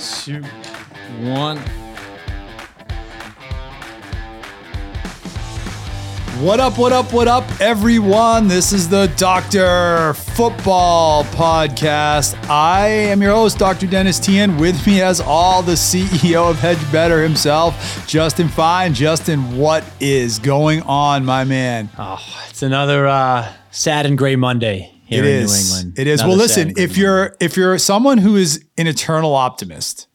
two, one. What up, what up, what up, everyone? This is the Dr. Football Podcast. I am your host, Dr. Dennis Teehan. With me, as all, the CEO of HedgeBettor himself, Justin Fein. Justin, what is going on, my man? Oh, it's another uh, sad and gray Monday here It in is. New England. It is. Well, listen, if you're if you're someone who is an eternal optimist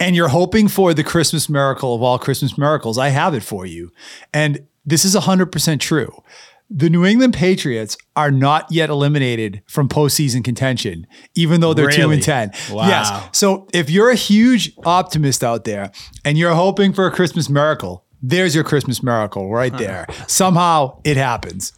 and you're hoping for the Christmas miracle of all Christmas miracles, I have it for you. And this is 100% true. The New England Patriots are not yet eliminated from postseason contention, even though they're 2 and 10. Wow. Yes. So if you're a huge optimist out there and you're hoping for a Christmas miracle, there's your Christmas miracle right there. Somehow it happens.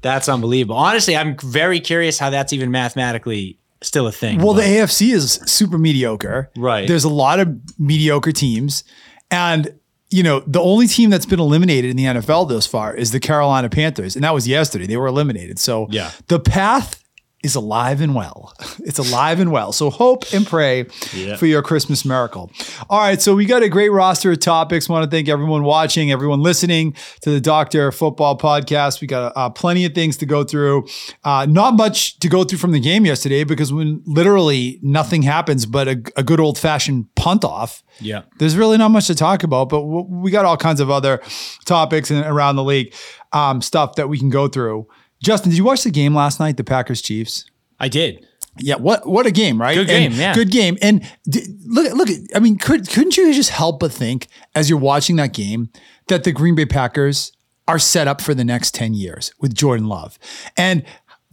That's unbelievable. Honestly, I'm very curious how that's even mathematically still a thing. Well, the AFC is super mediocre. Right. There's a lot of mediocre teams. And, you know, the only team that's been eliminated in the NFL thus far is the Carolina Panthers. And that was yesterday. They were eliminated. So Yeah. the path is alive and well. It's alive and well. So hope and pray Yeah. for your Christmas miracle. All right. So we got a great roster of topics. Want to thank everyone watching, everyone listening to the Doctor Football Podcast. We got uh, plenty of things to go through. Uh, not much to go through from the game yesterday because when literally nothing happens but a, a good old fashioned punt off. yeah. There's really not much to talk about, but w- we got all kinds of other topics and around the league um, stuff that we can go through. Justin, did you watch the game last night, the Packers Chiefs? I did. Yeah, what what a game, right? Good And game, yeah. good game. And d- look, look. I mean, could couldn't you just help but think as you're watching that game that the Green Bay Packers are set up for the next ten years with Jordan Love, and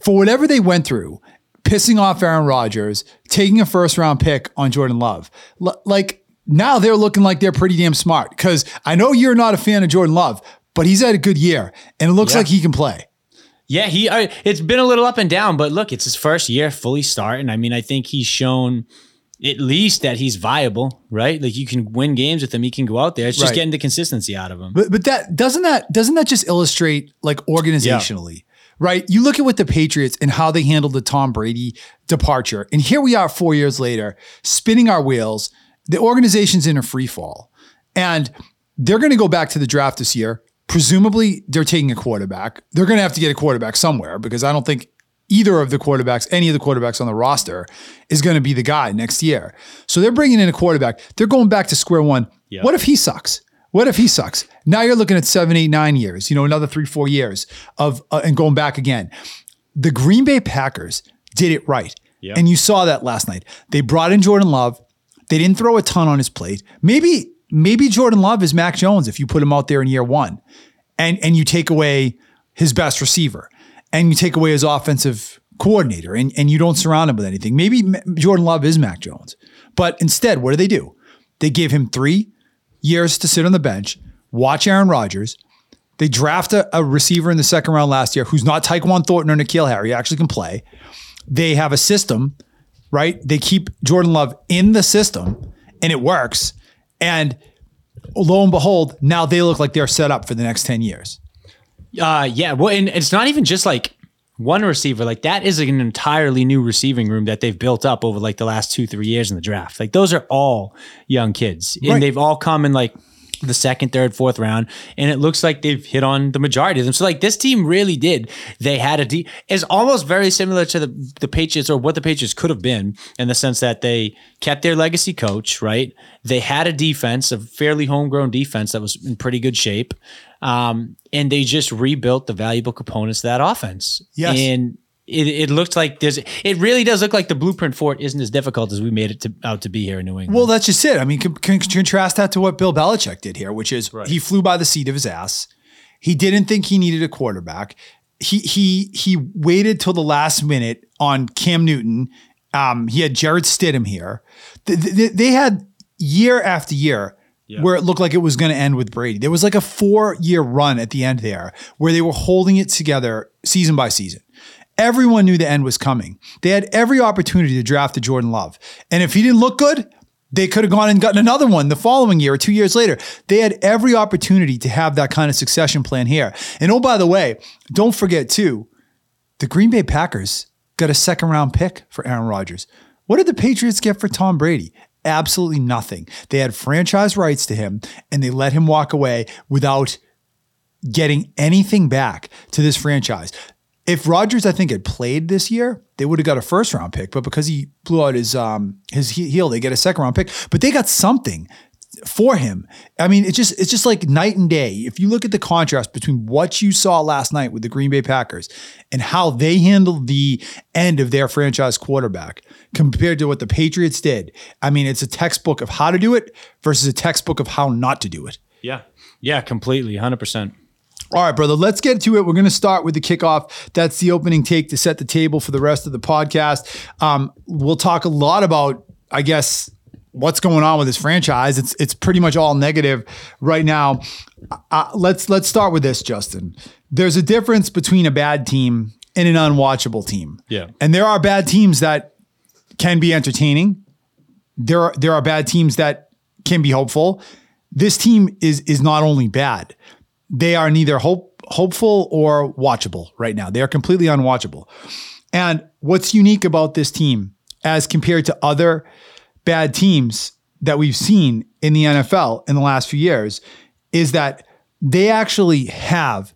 for whatever they went through, pissing off Aaron Rodgers, taking a first round pick on Jordan Love, L- like now they're looking like they're pretty damn smart. Because I know you're not a fan of Jordan Love, but he's had a good year, and it looks Yeah. like he can play. Yeah, he. I, it's been a little up and down, but look, it's his first year fully starting. I mean, I think he's shown at least that he's viable, right? Like you can win games with him. He can go out there. It's just Right. getting the consistency out of him. But but that doesn't that doesn't that just illustrate like organizationally, right? You look at what the Patriots and how they handled the Tom Brady departure, and here we are four years later, spinning our wheels. The organization's in a free fall, and they're going to go back to the draft this year. Presumably, they're taking a quarterback. They're going to have to get a quarterback somewhere because I don't think either of the quarterbacks, any of the quarterbacks on the roster, is going to be the guy next year. So they're bringing in a quarterback. They're going back to square one. Yeah. What if he sucks? What if he sucks? Now you're looking at seven, eight, nine years. You know, another three, four years of uh, and going back again. The Green Bay Packers did it right, Yeah. and you saw that last night. They brought in Jordan Love. They didn't throw a ton on his plate. Maybe maybe Jordan Love is Mac Jones if you put him out there in year one, and and you take away his best receiver, and you take away his offensive coordinator, and and you don't surround him with anything. Maybe Jordan Love is Mac Jones, but instead, what do they do? They give him three years to sit on the bench, watch Aaron Rodgers. They draft a, a receiver in the second round last year who's not Tyquan Thornton or N'Keal Harry, actually can play. They have a system, right? They keep Jordan Love in the system and it works. And lo and behold, now they look like they're set up for the next 10 years. Uh, yeah. Well, and it's not even just like one receiver. Like that is an entirely new receiving room that they've built up over like the last two, three years in the draft. Like those are all young kids, and Right. they've all come in like the second, third, fourth round, and it looks like they've hit on the majority of them. So like this team really did. They had a D is almost very similar to the the Patriots or what the Patriots could have been in the sense that they kept their legacy coach, right? They had a defense, a fairly homegrown defense that was in pretty good shape. Um, and they just rebuilt the valuable components of that offense. Yes. And it, it looked like there's it really does look like the blueprint for it isn't as difficult as we made it to, out to be here in New England. Well, that's just it. I mean, con- con- contrast that to what Bill Belichick did here, which is he flew by the seat of his ass. He didn't think he needed a quarterback. He he he waited till the last minute on Cam Newton. Um, he had Jarrett Stidham here. Th- th- They had year after year where it looked like it was going to end with Brady. There was like a four year run at the end there where they were holding it together season by season. Everyone knew the end was coming. They had every opportunity to draft a Jordan Love. And if he didn't look good, they could have gone and gotten another one the following year or two years later. They had every opportunity to have that kind of succession plan here. And oh, by the way, don't forget too, the Green Bay Packers got a second round pick for Aaron Rodgers. What did the Patriots get for Tom Brady? absolutely nothing. They had franchise rights to him and they let him walk away without getting anything back to this franchise. If Rodgers, I think, had played this year, they would have got a first round pick. But because he blew out his um his heel, they get a second round pick. But they got something for him. I mean, it's just it's just like night and day. If you look at the contrast between what you saw last night with the Green Bay Packers and how they handled the end of their franchise quarterback compared to what the Patriots did, I mean, it's a textbook of how to do it versus a textbook of how not to do it. Yeah. Yeah, completely. 100%. All right, brother, let's get to it. We're going to start with the kickoff. That's the opening take to set the table for the rest of the podcast. Um, we'll talk a lot about, I guess, what's going on with this franchise. It's it's pretty much all negative right now. Uh, let's let's start with this, Justin. There's a difference between a bad team and an unwatchable team. Yeah. And there are bad teams that can be entertaining. There are there are bad teams that can be hopeful. This team is is not only bad. They are neither hope hopeful or watchable right now. They are completely unwatchable. And what's unique about this team as compared to other bad teams that we've seen in the NFL in the last few years is that they actually have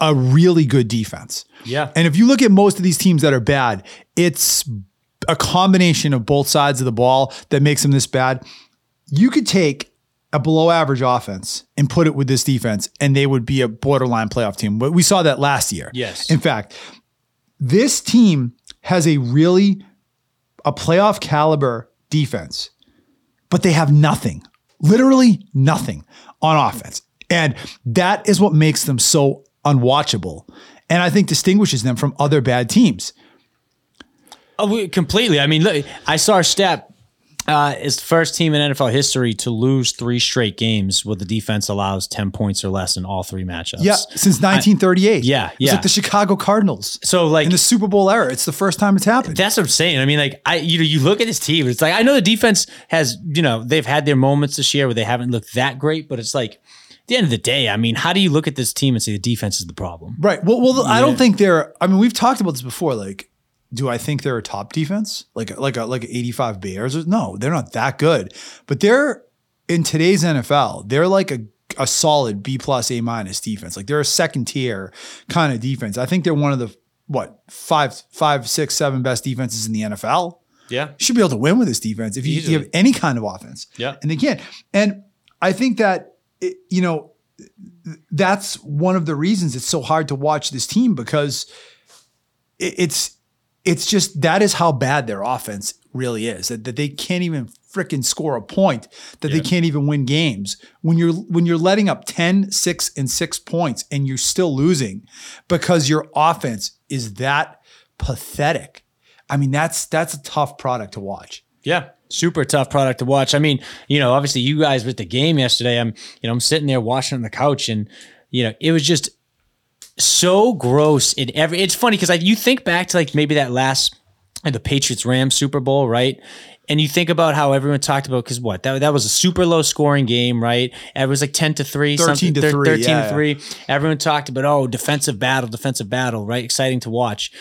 a really good defense. Yeah. And if you look at most of these teams that are bad, it's a combination of both sides of the ball that makes them this bad. You could take a below average offense and put it with this defense, and they would be a borderline playoff team. But we saw that last year. Yes. In fact, this team has a really a playoff caliber defense, but they have nothing, literally nothing on offense. And that is what makes them so unwatchable. And I think distinguishes them from other bad teams. Oh, completely. I mean, look, I saw a stat. Uh, it's the first team in NFL history to lose three straight games where the defense allows 10 points or less in all three matchups. Yeah, since 1938. I, yeah, It's yeah. like the Chicago Cardinals. So, like, in the Super Bowl era, it's the first time it's happened. That's what I'm saying. I mean, like I, you know, you look at this team. It's like I know the defense has, you know, they've had their moments this year where they haven't looked that great, but it's like the end of the day, I mean, how do you look at this team and say the defense is the problem? Right. Well, well, I don't think they're. I mean, we've talked about this before. Like, do I think they're a top defense? Like, like a like a 85 Bears? No, they're not that good. But they're in today's NFL. They're like a a solid B plus A minus defense. Like they're a second tier kind of defense. I think they're one of the what five five six seven best defenses in the NFL. Yeah. You should be able to win with this defense if you, you have any kind of offense. Yeah. And they can't. And I think that, it, you know, that's one of the reasons it's so hard to watch this team because it, it's, it's just that is how bad their offense really is that, that they can't even freaking score a point that they can't even win games when you're when you're letting up 10 6 and 6 points and you're still losing because your offense is that pathetic i mean that's that's a tough product to watch Yeah. Super tough product to watch. I mean, you know, obviously you guys with the game yesterday, I'm, you know, I'm sitting there watching on the couch and, you know, it was just so gross in every it's funny because like you think back to like maybe that last uh, the Patriots Rams Super Bowl, right? And you think about how everyone talked about because what that, that was a super low scoring game, right? It was like ten to three, 13 something, to thir- three, thirteen yeah, to three. Everyone talked about oh defensive battle, defensive battle, right? Exciting to watch.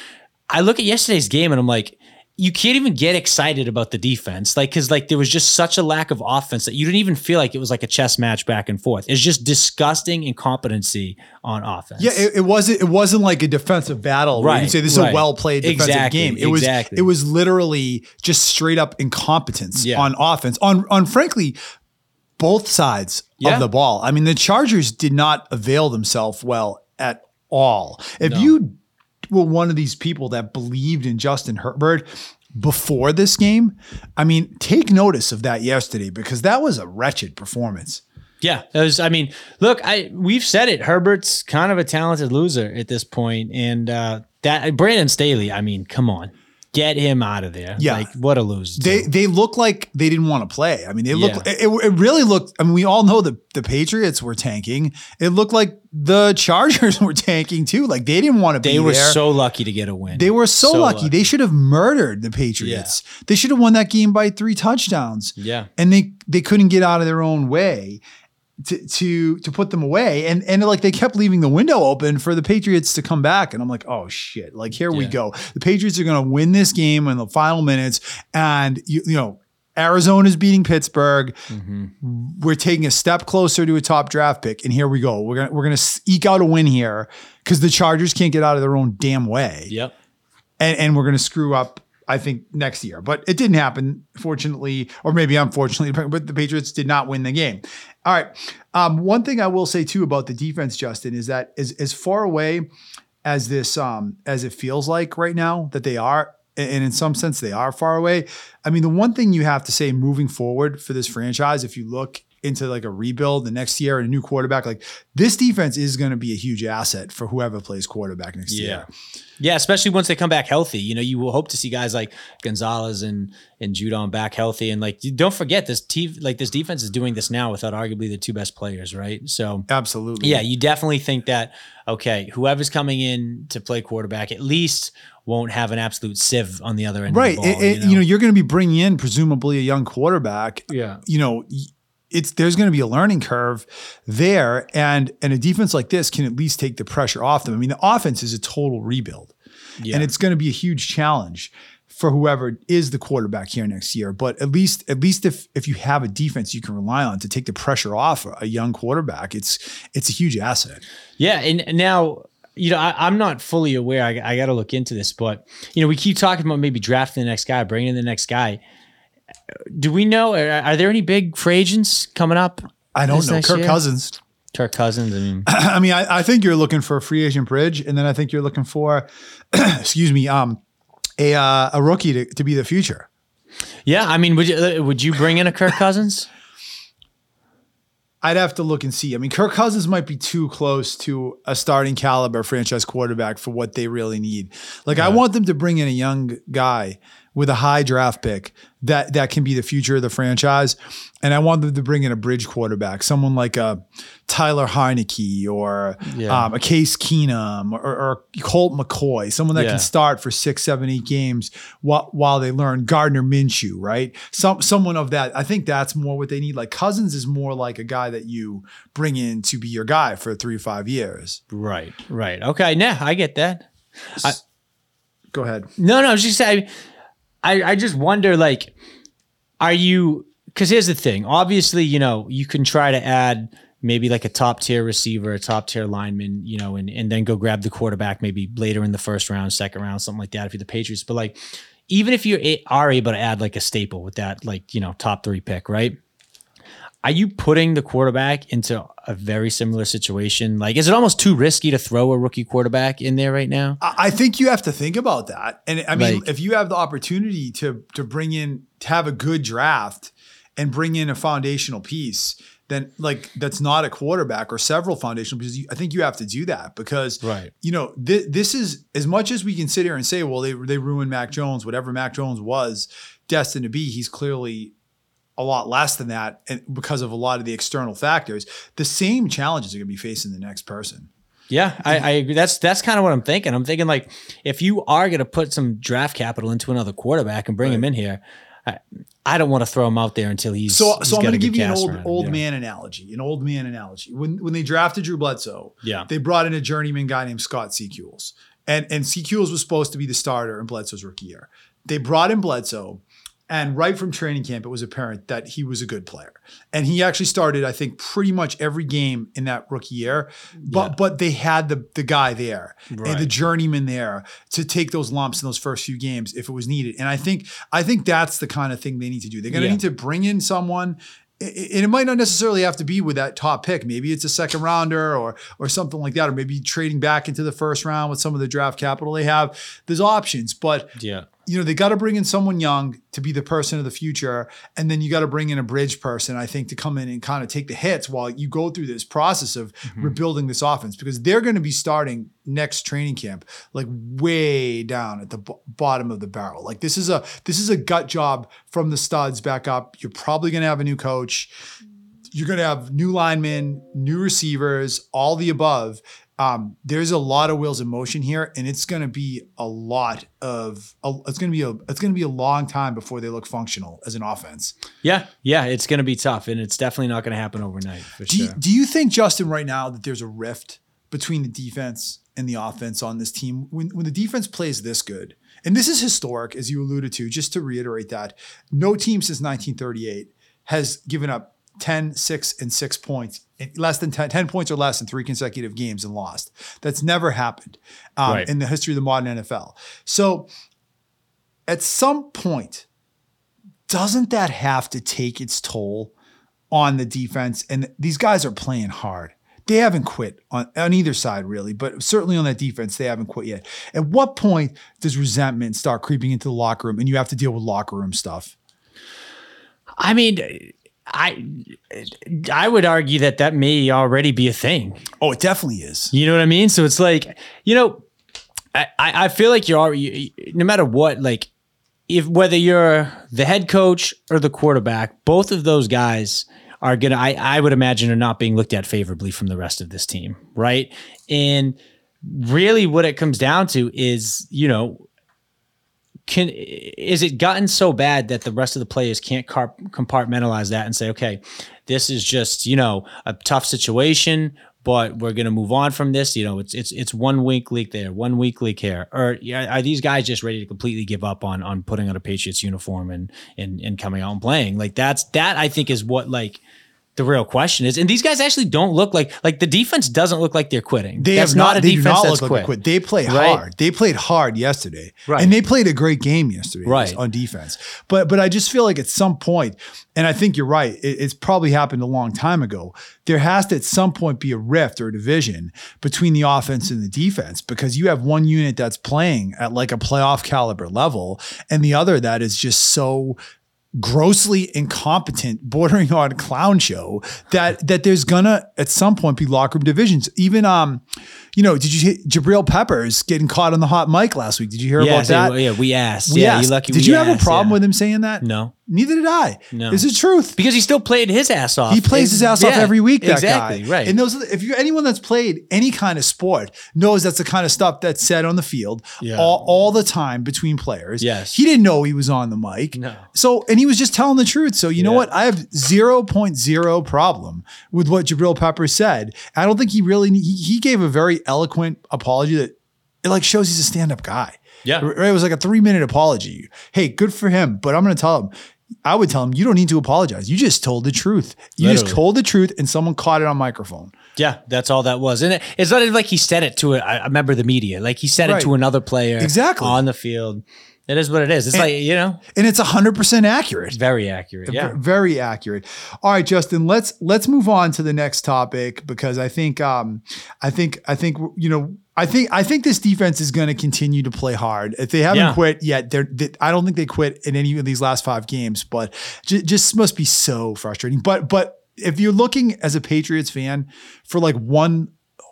I look at yesterday's game and I'm like, you can't even get excited about the defense, like because like there was just such a lack of offense that you didn't even feel like it was like a chess match back and forth. It's just disgusting incompetency on offense. Yeah, it, it wasn't. It wasn't like a defensive battle. Where you Right, say this is right. a well played defensive Exactly, game. It was. It was literally just straight up incompetence Yeah. on offense. On on frankly, both sides Yeah. of the ball. I mean, the Chargers did not avail themselves well at all. If No. you were one of these people that believed in Justin Herbert before this game, I mean, take notice of that yesterday because that was a wretched performance. Yeah, it was. I mean, look, I we've said it. Herbert's kind of a talented loser at this point, and uh, that Brandon Staley. I mean, come on, get him out of there. Yeah. like what a loser. They they look like they didn't want to play. I mean, they look. Yeah. It, it really looked. I mean, we all know that the Patriots were tanking. It looked like the Chargers were tanking too. Like they didn't want to be they were there. so lucky to get a win. they were so, lucky. They should have murdered the Patriots. They should have won that game by three touchdowns. yeah, and they they couldn't get out of their own way to to to put them away and and like they kept leaving the window open for the Patriots to come back and I'm like oh shit like here we go the Patriots are going to win this game in the final minutes and you you know Arizona's beating Pittsburgh. Mm-hmm. We're taking a step closer to a top draft pick, and here we go. We're gonna we're gonna eke out a win here because the Chargers can't get out of their own damn way, Yep. and and we're gonna screw up. I think next year, but it didn't happen, fortunately, or maybe unfortunately. But the Patriots did not win the game. All right. Um, one thing I will say too about the defense, Justin, is that as as far away as this um, as it feels like right now that they are, and in some sense they are far away. I mean, the one thing you have to say moving forward for this franchise, if you look into like a rebuild the next year and a new quarterback, like this defense is going to be a huge asset for whoever plays quarterback next year. Yeah, especially once they come back healthy. You know, you will hope to see guys like Gonzalez and and Judon back healthy. And like, don't forget this team, like this defense is doing this now without arguably the two best players, right? So Absolutely. yeah, you definitely think that okay, whoever's coming in to play quarterback at least won't have an absolute sieve on the other end. Right. Of the ball, It- it- you know, you're going to be bringing in presumably a young quarterback. yeah. You know, y- it's there's going to be a learning curve there, and and a defense like this can at least take the pressure off them. I mean, the offense is a total rebuild, Yeah. and it's going to be a huge challenge for whoever is the quarterback here next year. But at least at least if if you have a defense you can rely on to take the pressure off a young quarterback, it's it's a huge asset. Yeah, and now you know I, I'm not fully aware. I, I got to look into this, but you know we keep talking about maybe drafting the next guy, bringing in the next guy. Do we know? Are, are there any big free agents coming up? I don't know. Kirk year? Cousins. Kirk Cousins. I mean, I mean, I, I think you're looking for a free agent bridge, and then I think you're looking for, excuse me, um, a uh, a rookie to, to be the future. yeah. I mean, would you uh, would you bring in a Kirk Cousins? I'd have to look and see. I mean, Kirk Cousins might be too close to a starting caliber franchise quarterback for what they really need. Like, I want them to bring in a young guy with a high draft pick that that can be the future of the franchise, and I want them to bring in a bridge quarterback, someone like a Tyler Heinicke or Yeah. um, a Case Keenum or, or Colt McCoy, someone that Yeah. can start for six, seven, eight games while, while they learn Gardner Minshew, right? Some someone of that. I think that's more what they need. Like Cousins is more like a guy that you bring in to be your guy for three or five years. Right. Right. Okay. Nah, I get that. Go ahead. No, no. I was just saying. I I just wonder, like, are you? Because here's the thing. Obviously, you know, you can try to add maybe like a top tier receiver, a top tier lineman, you know, and and then go grab the quarterback maybe later in the first round, second round, something like that. If you're the Patriots, but like, even if you are able to add like a staple with that, like you know, top three pick, right? Are you putting the quarterback into a very similar situation? Like, is it almost too risky to throw a rookie quarterback in there right now? I think you have to think about that. And I mean, Like- if you have the opportunity to to bring in to have a good draft and bring in a foundational piece, then like that's not a quarterback or several foundational pieces. you- I think you have to do that because Right. you know thi- this is as much as we can sit here and say, well, they they ruined Mac Jones, whatever Mac Jones was destined to be. He's clearly a lot less than that and because of a lot of the external factors. The same challenges are going to be facing the next person. Yeah, I, I agree. That's that's kind of what I'm thinking. I'm thinking like if you are going to put some draft capital into another quarterback and bring him in here, I, I don't want to throw him out there until he's So, he's so I'm going to give you an old him. old Yeah. man analogy. An old man analogy. When when they drafted Drew Bledsoe, Yeah. they brought in a journeyman guy named Scott Secules, and and Secules was supposed to be the starter in Bledsoe's rookie year. They brought in Bledsoe, and right from training camp, it was apparent that he was a good player, and he actually started, I think, pretty much every game in that rookie year. But Yeah. but they had the the guy there and the journeyman there to take those lumps in those first few games if it was needed. And I think I think that's the kind of thing they need to do. They're going to Yeah. need to bring in someone and it might not necessarily have to be with that top pick. Maybe it's a second rounder or or something like that, or maybe trading back into the first round with some of the draft capital they have. There's options, but Yeah. You know they got to bring in someone young to be the person of the future, and then you got to bring in a bridge person, I think, to come in and kind of take the hits while you go through this process of mm-hmm. rebuilding this offense because they're going to be starting next training camp like way down at the b- bottom of the barrel. Like this is a this is a gut job from the studs back up. You're probably going to have a new coach. You're going to have new linemen, new receivers, all the above. Um, there's a lot of wheels in motion here, and it's going to be a lot of. A, it's going to be a. It's going to be a long time before they look functional as an offense. Yeah. Yeah. It's going to be tough, and it's definitely not going to happen overnight for Do you, do you think Justin right now that there's a rift between the defense and the offense on this team? When when the defense plays this good and this is historic, as you alluded to, just to reiterate that no team since 1938 has given up 10, 6, and 6 points, less than 10, 10 points or less in three consecutive games and lost. That's never happened um, right. in the history of the modern NFL. So at some point, doesn't that have to take its toll on the defense? And these guys are playing hard. They haven't quit on, on either side, really, but certainly on that defense, they haven't quit yet. At what point does resentment start creeping into the locker room and you have to deal with locker room stuff? I mean, I I would argue that that may already be a thing. Oh, it definitely is. You know what I mean? So it's like, you know, I I feel like you're already, no matter what, like if whether you're the head coach or the quarterback, both of those guys are gonna I, I would imagine are not being looked at favorably from the rest of this team, right? And really what it comes down to is, you know, can is it gotten so bad that the rest of the players can't compartmentalize that and say, okay, this is just you know a tough situation, but we're gonna move on from this. You know, it's it's it's one week leak there, one week leak here, or are these guys just ready to completely give up on on putting on a Patriots uniform and and and coming out and playing? Like that's that I think is what like the real question is. And these guys actually don't look like like the defense doesn't look like they're quitting. They that's have not, not a they defense that's like quit. quit. They play right? hard. They played hard yesterday. Right. And they played a great game yesterday right. on defense. But but I just feel like at some point, and I think you're right, it, it's probably happened a long time ago. There has to at some point be a rift or a division between the offense and the defense because you have one unit that's playing at like a playoff caliber level and the other that is just so grossly incompetent, bordering on clown show that that there's gonna at some point be locker room divisions. Even um, you know, did you hear Jabril Peppers getting caught on the hot mic last week? Did you hear yeah, about that? Yeah, we asked. We yeah, asked. lucky. Did you have a problem yeah. with him saying that? No. Neither did I. No. This is truth. Because he still played his ass off. He plays his ass yeah, off every week, that exactly, guy. Right. And those if you're anyone that's played any kind of sport knows that's the kind of stuff that's said on the field yeah. all, all the time between players. Yes. He didn't know he was on the mic. No. So and he was just telling the truth. So you yeah. know what? I have 0.0 problem with what Jabril Pepper said. I don't think he really he, he gave a very eloquent apology that it like shows he's a stand-up guy. Yeah. Right. It was like a three minute apology. Hey, good for him. But I'm going to tell him, I would tell him, you don't need to apologize. You just told the truth. You Literally. just told the truth and someone caught it on microphone. Yeah, that's all that was. And it, it's not like he said it to a, a member of the media. Like he said right. it to another player exactly on the field. It is what it is. It's and, like, you know. And it's 100% accurate. Very accurate. Yeah. Very accurate. All right, Justin, let's let's move on to the next topic because I think um I think I think you know I think I think this defense is going to continue to play hard. If they haven't yeah. quit yet, they're, they, I don't think they quit in any of these last five games. But j- just must be so frustrating. But but if you're looking as a Patriots fan for like one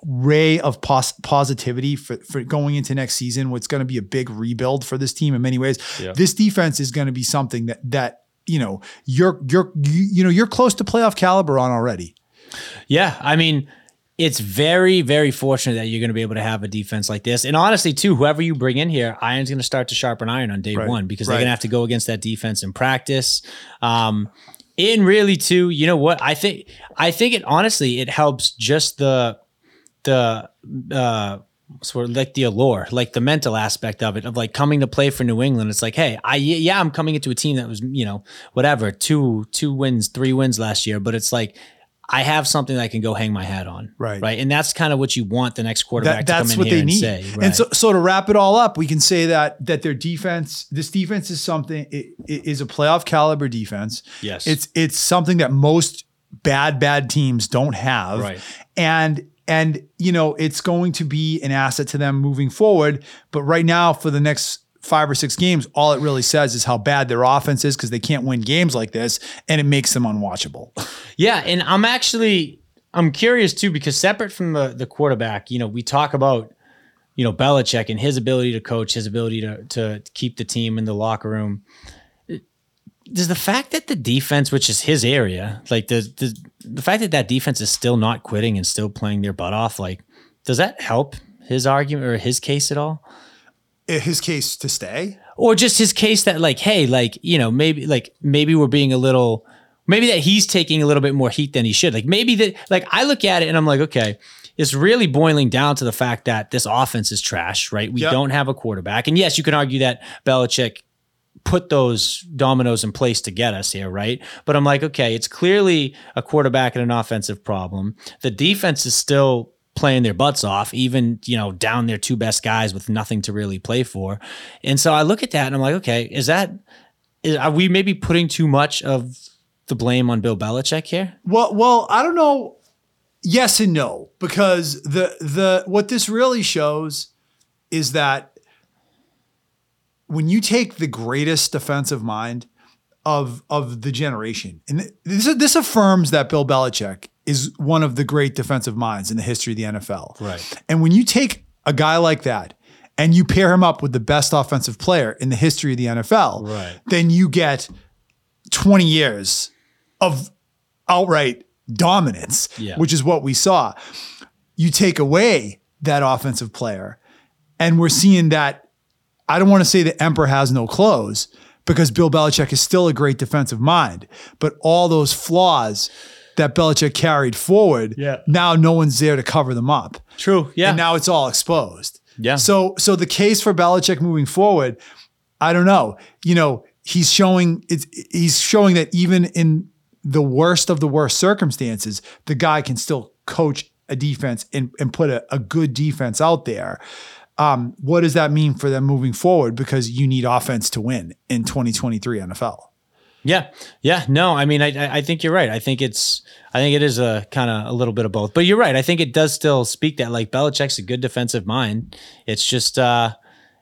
ray of pos- positivity for, for going into next season, what's going to be a big rebuild for this team in many ways. Yeah. This defense is going to be something that that you know you're you're you, you know you're close to playoff caliber on already. Yeah, I mean it's very, very fortunate that you're going to be able to have a defense like this. And honestly, too, whoever you bring in here, iron's going to start to sharpen iron on day right. one because they're going to have to go against that defense in practice. Um, and really, too, you know what? I think, I think it honestly, it helps just the, the, uh, sort of like the allure, like the mental aspect of it, of like coming to play for New England. It's like, hey, I yeah, I'm coming into a team that was, you know, whatever, two two wins, three wins last year, but it's like I have something that I can go hang my hat on. Right. Right. And that's kind of what you want the next quarterback that, to come in here and say. Right. And so, so to wrap it all up, we can say that that their defense, this defense is something it, it is a playoff caliber defense. Yes. It's it's something that most bad, bad teams don't have. Right. And and you know, it's going to be an asset to them moving forward. But right now, for the next five or six games, all it really says is how bad their offense is because they can't win games like this, and it makes them unwatchable. Yeah, and I'm actually I'm curious too because separate from the the quarterback, you know, we talk about you know Belichick and his ability to coach, his ability to to keep the team in the locker room. Does the fact that the defense, which is his area, like the the the fact that that defense is still not quitting and still playing their butt off, like does that help his argument or his case at all? His case to stay or just his case that like hey like you know maybe like maybe we're being a little maybe that he's taking a little bit more heat than he should like maybe that like i look at it and i'm like okay it's really boiling down to the fact that this offense is trash, right? We Yep. don't have a quarterback. And yes, you can argue that Belichick put those dominoes in place to get us here, right? But I'm like, okay, it's clearly a quarterback and an offensive problem. The defense is still playing their butts off, even, you know, down their two best guys with nothing to really play for. And so I look at that and I'm like, okay, is that is, are we maybe putting too much of the blame on Bill Belichick here? Well, well, I don't know. Yes and no, because the the what this really shows is that when you take the greatest defensive mind of of the generation, and this this affirms that Bill Belichick is one of the great defensive minds in the history of the NFL. Right. And when you take a guy like that and you pair him up with the best offensive player in the history of the NFL, Right. then you get 20 years of outright dominance, Yeah. which is what we saw. You take away that offensive player, and we're seeing that. I don't want to say the emperor has no clothes because Bill Belichick is still a great defensive mind, but all those flaws that Belichick carried forward, Yeah. now no one's there to cover them up. True. Yeah. And now it's all exposed. Yeah. So so the case for Belichick moving forward, I don't know. You know, he's showing it's he's showing that even in the worst of the worst circumstances, the guy can still coach a defense and, and put a, a good defense out there. Um, what does that mean for them moving forward? Because you need offense to win in 2023 NFL. Yeah, yeah. No, I mean, I- I I think you're right. I think it's I think it is a kind of a little bit of both. But you're right. I think it does still speak that like Belichick's a good defensive mind. It's just uh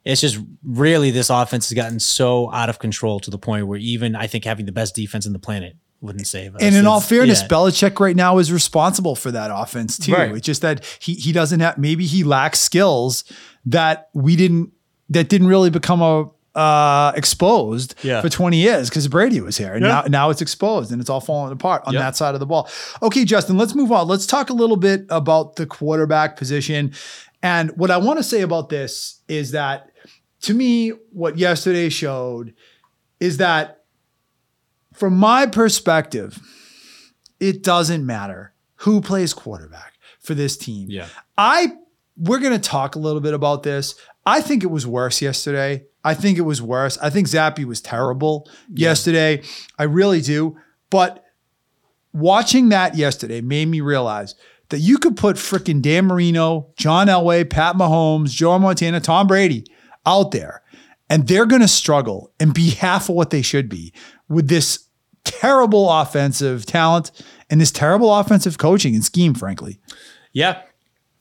it's just really this offense has gotten so out of control to the point where even I think having the best defense in the planet wouldn't save us. And in all fairness, yeah. Belichick right now is responsible for that offense too. Right. It's just that he he doesn't have maybe he lacks skills that we didn't that didn't really become a uh exposed Yeah. for 20 years because Brady was here. And Yeah. now now it's exposed and it's all falling apart on that side of the ball. Okay, Justin, let's move on. Let's talk a little bit about the quarterback position. And what I want to say about this is that to me, what yesterday showed is that from my perspective, it doesn't matter who plays quarterback for this team. Yeah. I we're going to talk a little bit about this. I think it was worse yesterday. I think it was worse. I think Zappe was terrible yesterday. I really do. But watching that yesterday made me realize that you could put freaking Dan Marino, John Elway, Pat Mahomes, Joe Montana, Tom Brady out there, and they're going to struggle and be half of what they should be with this terrible offensive talent and this terrible offensive coaching and scheme, frankly. Yeah.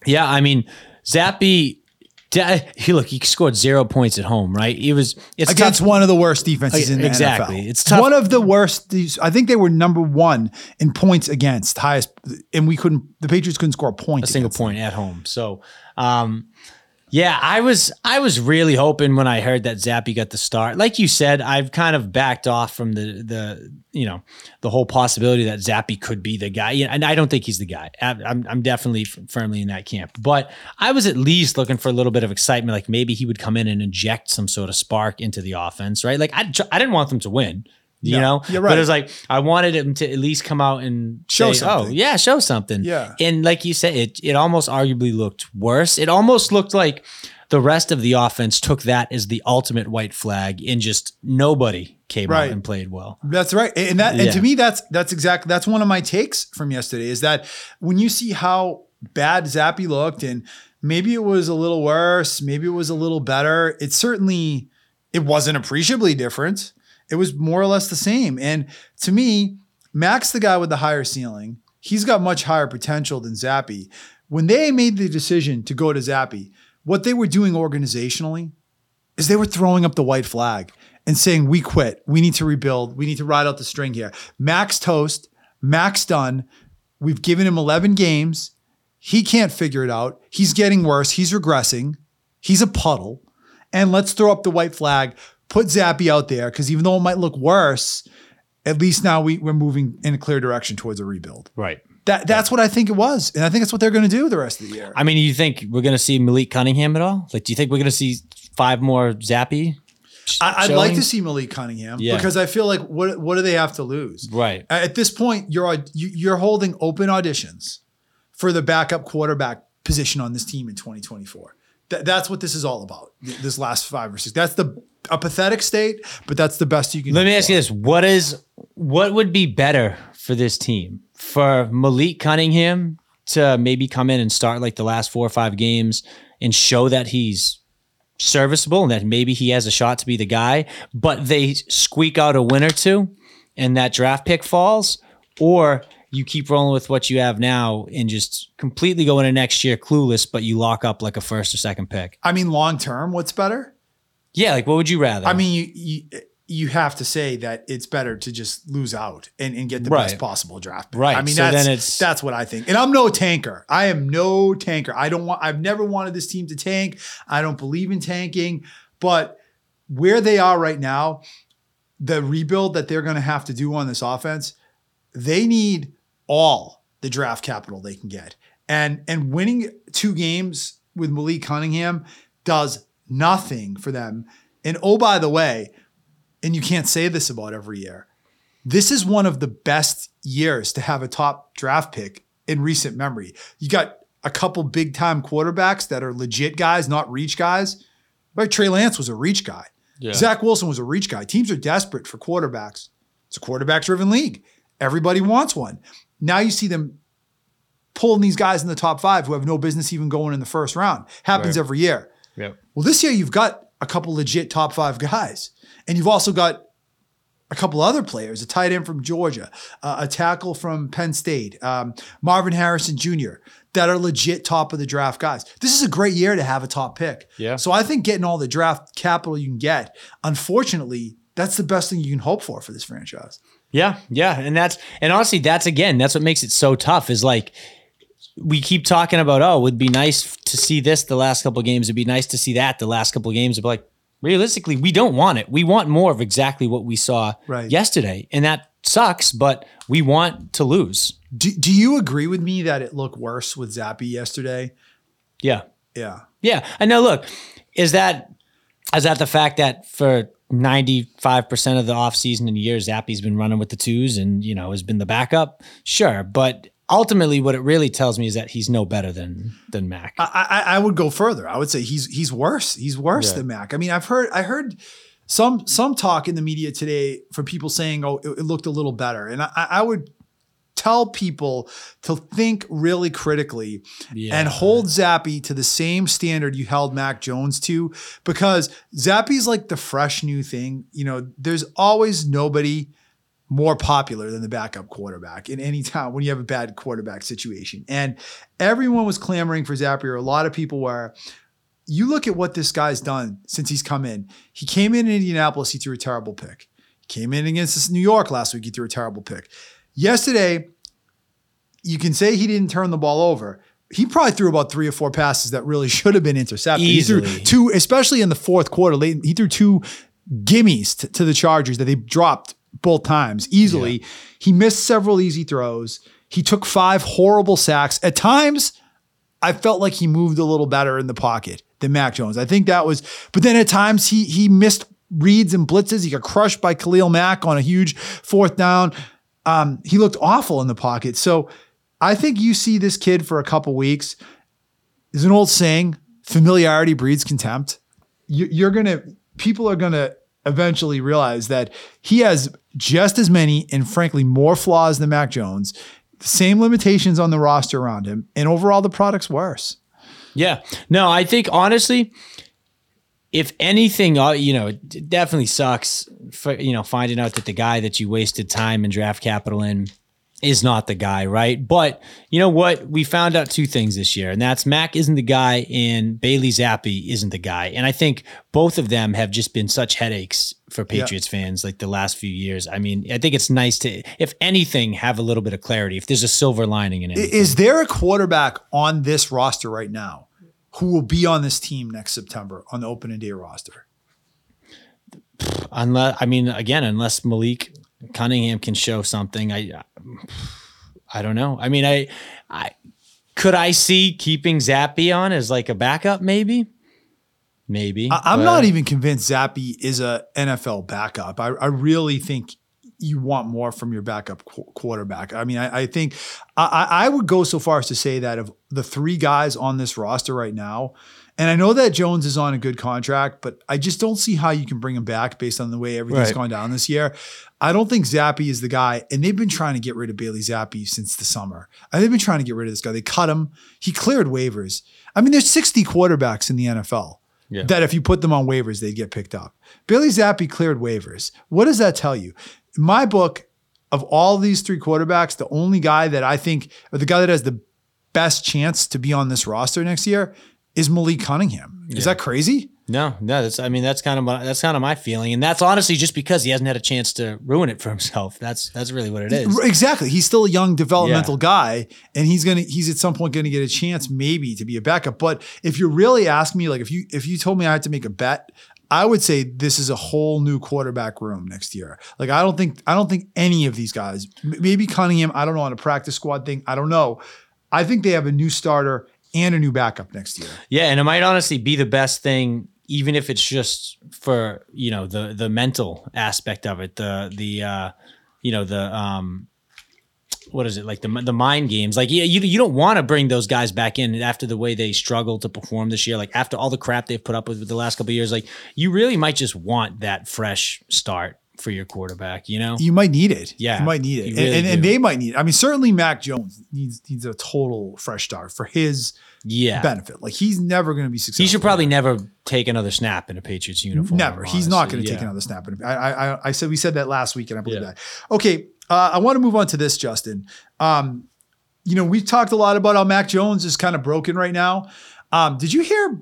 Yeah. I mean, Zappe, he look, he scored zero points at home, right? He was, it's against tough. one of the worst defenses in the Exactly. NFL. It's tough. One of the worst. I think they were number one in points against highest, and we couldn't. The Patriots couldn't score a point. a single point at home. So, um, yeah, I was I was really hoping when I heard that Zappe got the start. Like you said, I've kind of backed off from the the you know the whole possibility that Zappe could be the guy. And I don't think he's the guy. I'm- I'm definitely firmly in that camp. But I was at least looking for a little bit of excitement. Like maybe he would come in and inject some sort of spark into the offense, right? Like I I didn't want them to win. You No, know, you're but right. it was like I wanted him to at least come out and Show say, "Oh, something. yeah, show something." Yeah. And like you said, it it almost arguably looked worse. It almost looked like the rest of the offense took that as the ultimate white flag and just nobody came Right. out and played well. That's right. And that and Yeah. to me that's that's exactly that's one of my takes from yesterday is that when you see how bad Zappe looked and maybe it was a little worse, maybe it was a little better, it certainly it wasn't appreciably different. It was more or less the same. And to me, Max the guy with the higher ceiling. He's got much higher potential than Zappe. When they made the decision to go to Zappe, what they were doing organizationally is they were throwing up the white flag and saying, We quit. We need to rebuild. We need to ride out the string here. Max toast, Max done. We've given him 11 games. He can't figure it out. He's getting worse. He's regressing. He's a puddle. And let's throw up the white flag, put Zappe out there, because even though it might look worse, at least now we, we're moving in a clear direction towards a rebuild. Right. That, that's what I think it was. And I think that's what they're going to do the rest of the year. I mean, you think we're gonna see Malik Cunningham at all? Like, do you think we're gonna see five more Zappe? sh- I, I'd like to see Malik Cunningham Yeah. because I feel like what what do they have to lose? Right. At this point, you're you're holding open auditions for the backup quarterback position on this team in 2024. Th- that's what this is all about. th- This last five or six. That's the a pathetic state, but that's the best you can. Let me ask for. you this: What is what would be better for this team for Malik Cunningham to maybe come in and start like the last four or five games and show that he's serviceable and that maybe he has a shot to be the guy, but they squeak out a win or two and that draft pick falls, or you keep rolling with what you have now and just completely go into next year clueless, but you lock up like a first or second pick. I mean, long term, what's better? Yeah, like what would you rather? I mean, you, you you have to say that it's better to just lose out and, and get the Right. best possible draft. pick. Right. I mean, So that's then it's- that's what I think. And I'm no tanker. I am no tanker. I don't want. I've never wanted this team to tank. I don't believe in tanking. But where they are right now, the rebuild that they're going to have to do on this offense, they need all the draft capital they can get. And and winning two games with Malik Cunningham does nothing for them. And oh, by the way, and you can't say this about every year, this is one of the best years to have a top draft pick in recent memory. You got a couple big time quarterbacks that are legit guys, not reach guys. Like Trey Lance was a reach guy. Zach Wilson was a reach guy. Teams are desperate for quarterbacks. It's a quarterback driven league. Everybody wants one. Now you see them pulling these guys in the top five who have no business even going in the first round. Happens Right. every year. Yep. Well, this year you've got a couple legit top five guys, and you've also got a couple other players: a tight end from Georgia, uh, a tackle from Penn State, um, Marvin Harrison Jr. That are legit top of the draft guys. This is a great year to have a top pick. Yeah. So I think getting all the draft capital you can get, unfortunately, that's the best thing you can hope for for this franchise. Yeah, yeah, and that's and honestly, that's again, that's what makes it so tough. Is like we keep talking about, oh, it would be nice to see this the last couple of games. It'd be nice to see that the last couple of games. But like realistically, we don't want it. We want more of exactly what we saw Right. yesterday, and that sucks. But we want to lose. Do, do you agree with me that it looked worse with Zappe yesterday? Yeah, Yeah. yeah. And now Look, is that is that the fact that for 95% of the offseason and years, Zappe's been running with the twos and, you know, has been the backup? Sure. But ultimately, what it really tells me is that he's no better than than Mac. I, I I would go further. I would say he's he's worse. He's worse Yeah. than Mac. I mean, I've heard I heard some some talk in the media today from people saying, "Oh, it, it looked a little better," and I, I would tell people to think really critically Yeah. and hold Zappe to the same standard you held Mac Jones to, because Zappe's like the fresh new thing. You know, there's always nobody more popular than the backup quarterback in any town when you have a bad quarterback situation. And everyone was clamoring for Zappe, or a lot of people were. You look at what this guy's done since he's come in. He came in in Indianapolis, he threw a terrible pick. He came in against this New York last week, he threw a terrible pick. Yesterday, you can say he didn't turn the ball over. He probably threw about three or four passes that really should have been intercepted. He threw two, especially in the fourth quarter. Late, he threw two gimmies to, to the Chargers that they dropped both times easily. He missed several easy throws. He took five horrible sacks. At times, I felt like he moved a little better in the pocket than Mac Jones. I think that was, but then at times he he missed reads and blitzes. He got crushed by Khalil Mack on a huge fourth down. Um, he looked awful in the pocket. So I think you see this kid for a couple weeks. There's an old saying: familiarity breeds contempt. You, you're gonna, people are gonna eventually realize that he has just as many and frankly more flaws than Mac Jones. Same limitations on the roster around him, and overall the product's worse. Yeah. No, I think honestly, if anything, uh, you know, it definitely sucks for, you know, finding out that the guy that you wasted time and draft capital in is not the guy, right? But you know what? We found out two things this year, and that's Mac isn't the guy and Bailey Zappe isn't the guy. And I think both of them have just been such headaches for Patriots fans like the last few years. I mean, I think it's nice to, if anything, have a little bit of clarity. If there's a silver lining in it. Is there a quarterback on this roster right now who will be on this team next September on the opening day roster? unless I mean again, unless Malik Cunningham can show something, I I don't know. I mean, I I could I see keeping Zappe on as like a backup, maybe, maybe. I, I'm but- not even convinced Zappe is a NFL backup. I, I really think you want more from your backup qu- quarterback. I mean, I, I think I, I would go so far as to say that of the three guys on this roster right now, and I know that Jones is on a good contract, but I just don't see how you can bring him back based on the way everything's Right. gone down this year. I don't think Zappe is the guy, and they've been trying to get rid of Bailey Zappe since the summer. Uh, They've been trying to get rid of this guy. They cut him. He cleared waivers. I mean, there's 60 quarterbacks in the NFL Yeah. that if you put them on waivers, they'd get picked up. Bailey Zappe cleared waivers. What does that tell you? In my book, of all these three quarterbacks, the only guy that I think, or the guy that has the best chance to be on this roster next year is Malik Cunningham. Is that crazy? No, no, that's I mean that's kind of my, that's kind of my feeling, and that's honestly just because he hasn't had a chance to ruin it for himself. That's that's really what it is. Exactly. He's still a young developmental guy, and he's gonna he's at some point gonna get a chance maybe to be a backup. But if you really ask me, like if you if you told me I had to make a bet, I would say this is a whole new quarterback room next year. Like I don't think I don't think any of these guys, maybe Cunningham, I don't know on a practice squad thing, I don't know. I think they have a new starter and a new backup next year. Yeah, and it might honestly be the best thing, even if it's just for you know the the mental aspect of it, the the uh, you know the um, what is it like the the mind games? Like yeah, you you don't want to bring those guys back in after the way they struggled to perform this year. Like after all the crap they've put up with the last couple of years, like you really might just want that fresh start for your quarterback. You know? You might need it. Yeah, you might need it, really and, and they might need. It. I mean, certainly Mac Jones needs needs a total fresh start for his Yeah. benefit. Like he's never going to be successful. He should probably never take another snap in a Patriots uniform. never. He's not going to take another snap. I, I I- I said we said that last week, and I believe Yeah. that. Okay, uh, I want to move on to this, Justin. Um, you know, we've talked a lot about how Mac Jones is kind of broken right now. Um, did you hear?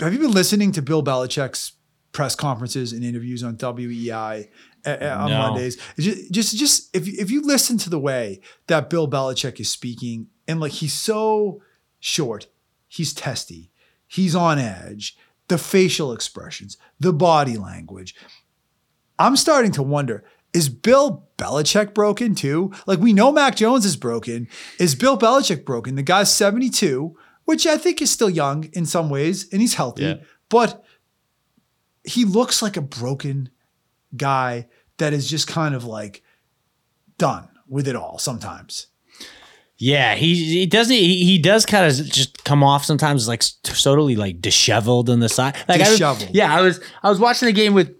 Have you been listening to Bill Belichick's press conferences and interviews on WEEI on No. Mondays? Just, just, just if if you listen to the way that Bill Belichick is speaking, and like he's so short, he's testy, he's on edge, the facial expressions, the body language. I'm starting to wonder. Is Bill Belichick broken too? Like we know Mac Jones is broken. Is Bill Belichick broken? The guy's 72, which I think is still young in some ways, and he's healthy, Yeah. but he looks like a broken guy that is just kind of like done with it all sometimes. Yeah, he he doesn't he, he does kind of just come off sometimes like totally like disheveled on the side. Like I was- Disheveled. yeah, I was I was watching the game with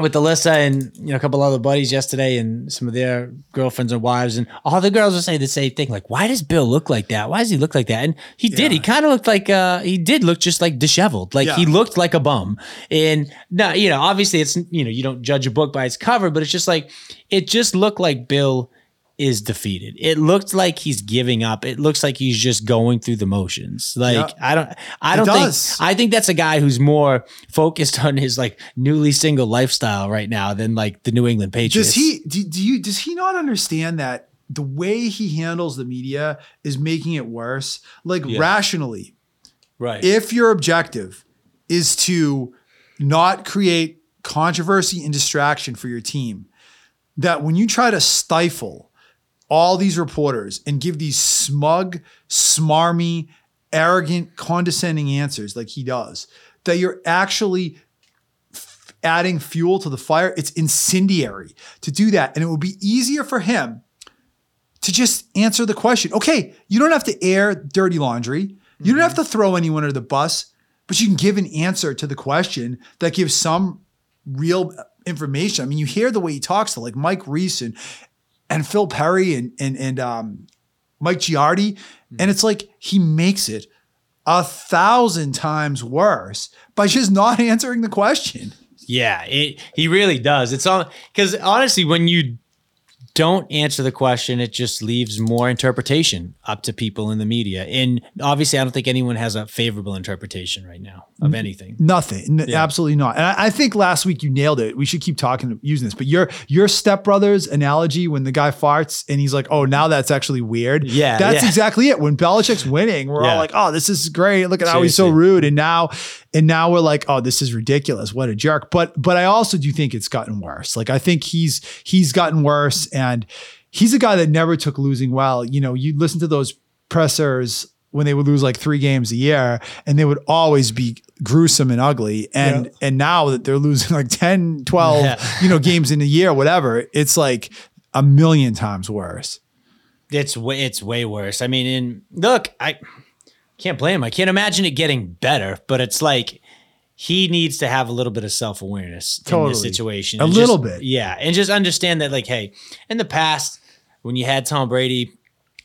with Alyssa and you know a couple other buddies yesterday and some of their girlfriends and wives and all the girls were saying the same thing like why does Bill look like that? Why does he look like that? And he did. He kind of looked like uh he did look just like disheveled. Like he looked like a bum. And no, you know, obviously it's you know, you don't judge a book by its cover, but it's just like it just looked like Bill is defeated. It looked like he's giving up. It looks like he's just going through the motions. Like Yeah. I don't I don't think I think that's a guy who's more focused on his like newly single lifestyle right now than like the New England Patriots. Does he do, do you does he not understand that the way he handles the media is making it worse? Like Yeah. rationally, right. if your objective is to not create controversy and distraction for your team, that when you try to stifle all these reporters and give these smug, smarmy, arrogant, condescending answers like he does, that you're actually f- adding fuel to the fire. It's incendiary to do that. And it would be easier for him to just answer the question. Okay, you don't have to air dirty laundry. You don't have mm-hmm. to throw anyone under the bus, but you can give an answer to the question that gives some real information. I mean, you hear the way he talks to like Mike Reiss and, and Phil Perry and and and um, Mike Giardi, and it's like he makes it a thousand times worse by just not answering the question. Yeah, it, he really does. It's all because honestly, when you don't answer the question, it just leaves more interpretation up to people in the media. And obviously, I don't think anyone has a favorable interpretation right now of anything. Nothing. N- Absolutely not. And I, I think last week you nailed it. We should keep talking, using this. But your your stepbrother's analogy when the guy farts and he's like, "Oh, now that's actually weird." Yeah, that's yeah. exactly it. When Belichick's winning, we're Yeah. all like, "Oh, this is great. Look at how he's so rude." And now, and now we're like, "Oh, this is ridiculous. What a jerk." But but I also do think it's gotten worse. Like I think he's he's gotten worse, and he's a guy that never took losing well. You know, you listen to those pressers when they would lose like three games a year and they would always be gruesome and ugly. And Yeah. and now that they're losing like 10, 12, Yeah. you know, games in a year, whatever, it's like a million times worse. It's way it's way worse. I mean, in look, I can't blame him. I can't imagine it getting better, but it's like he needs to have a little bit of self awareness in Totally. this situation. A little just- bit. yeah, and just understand that, like, hey, in the past when you had Tom Brady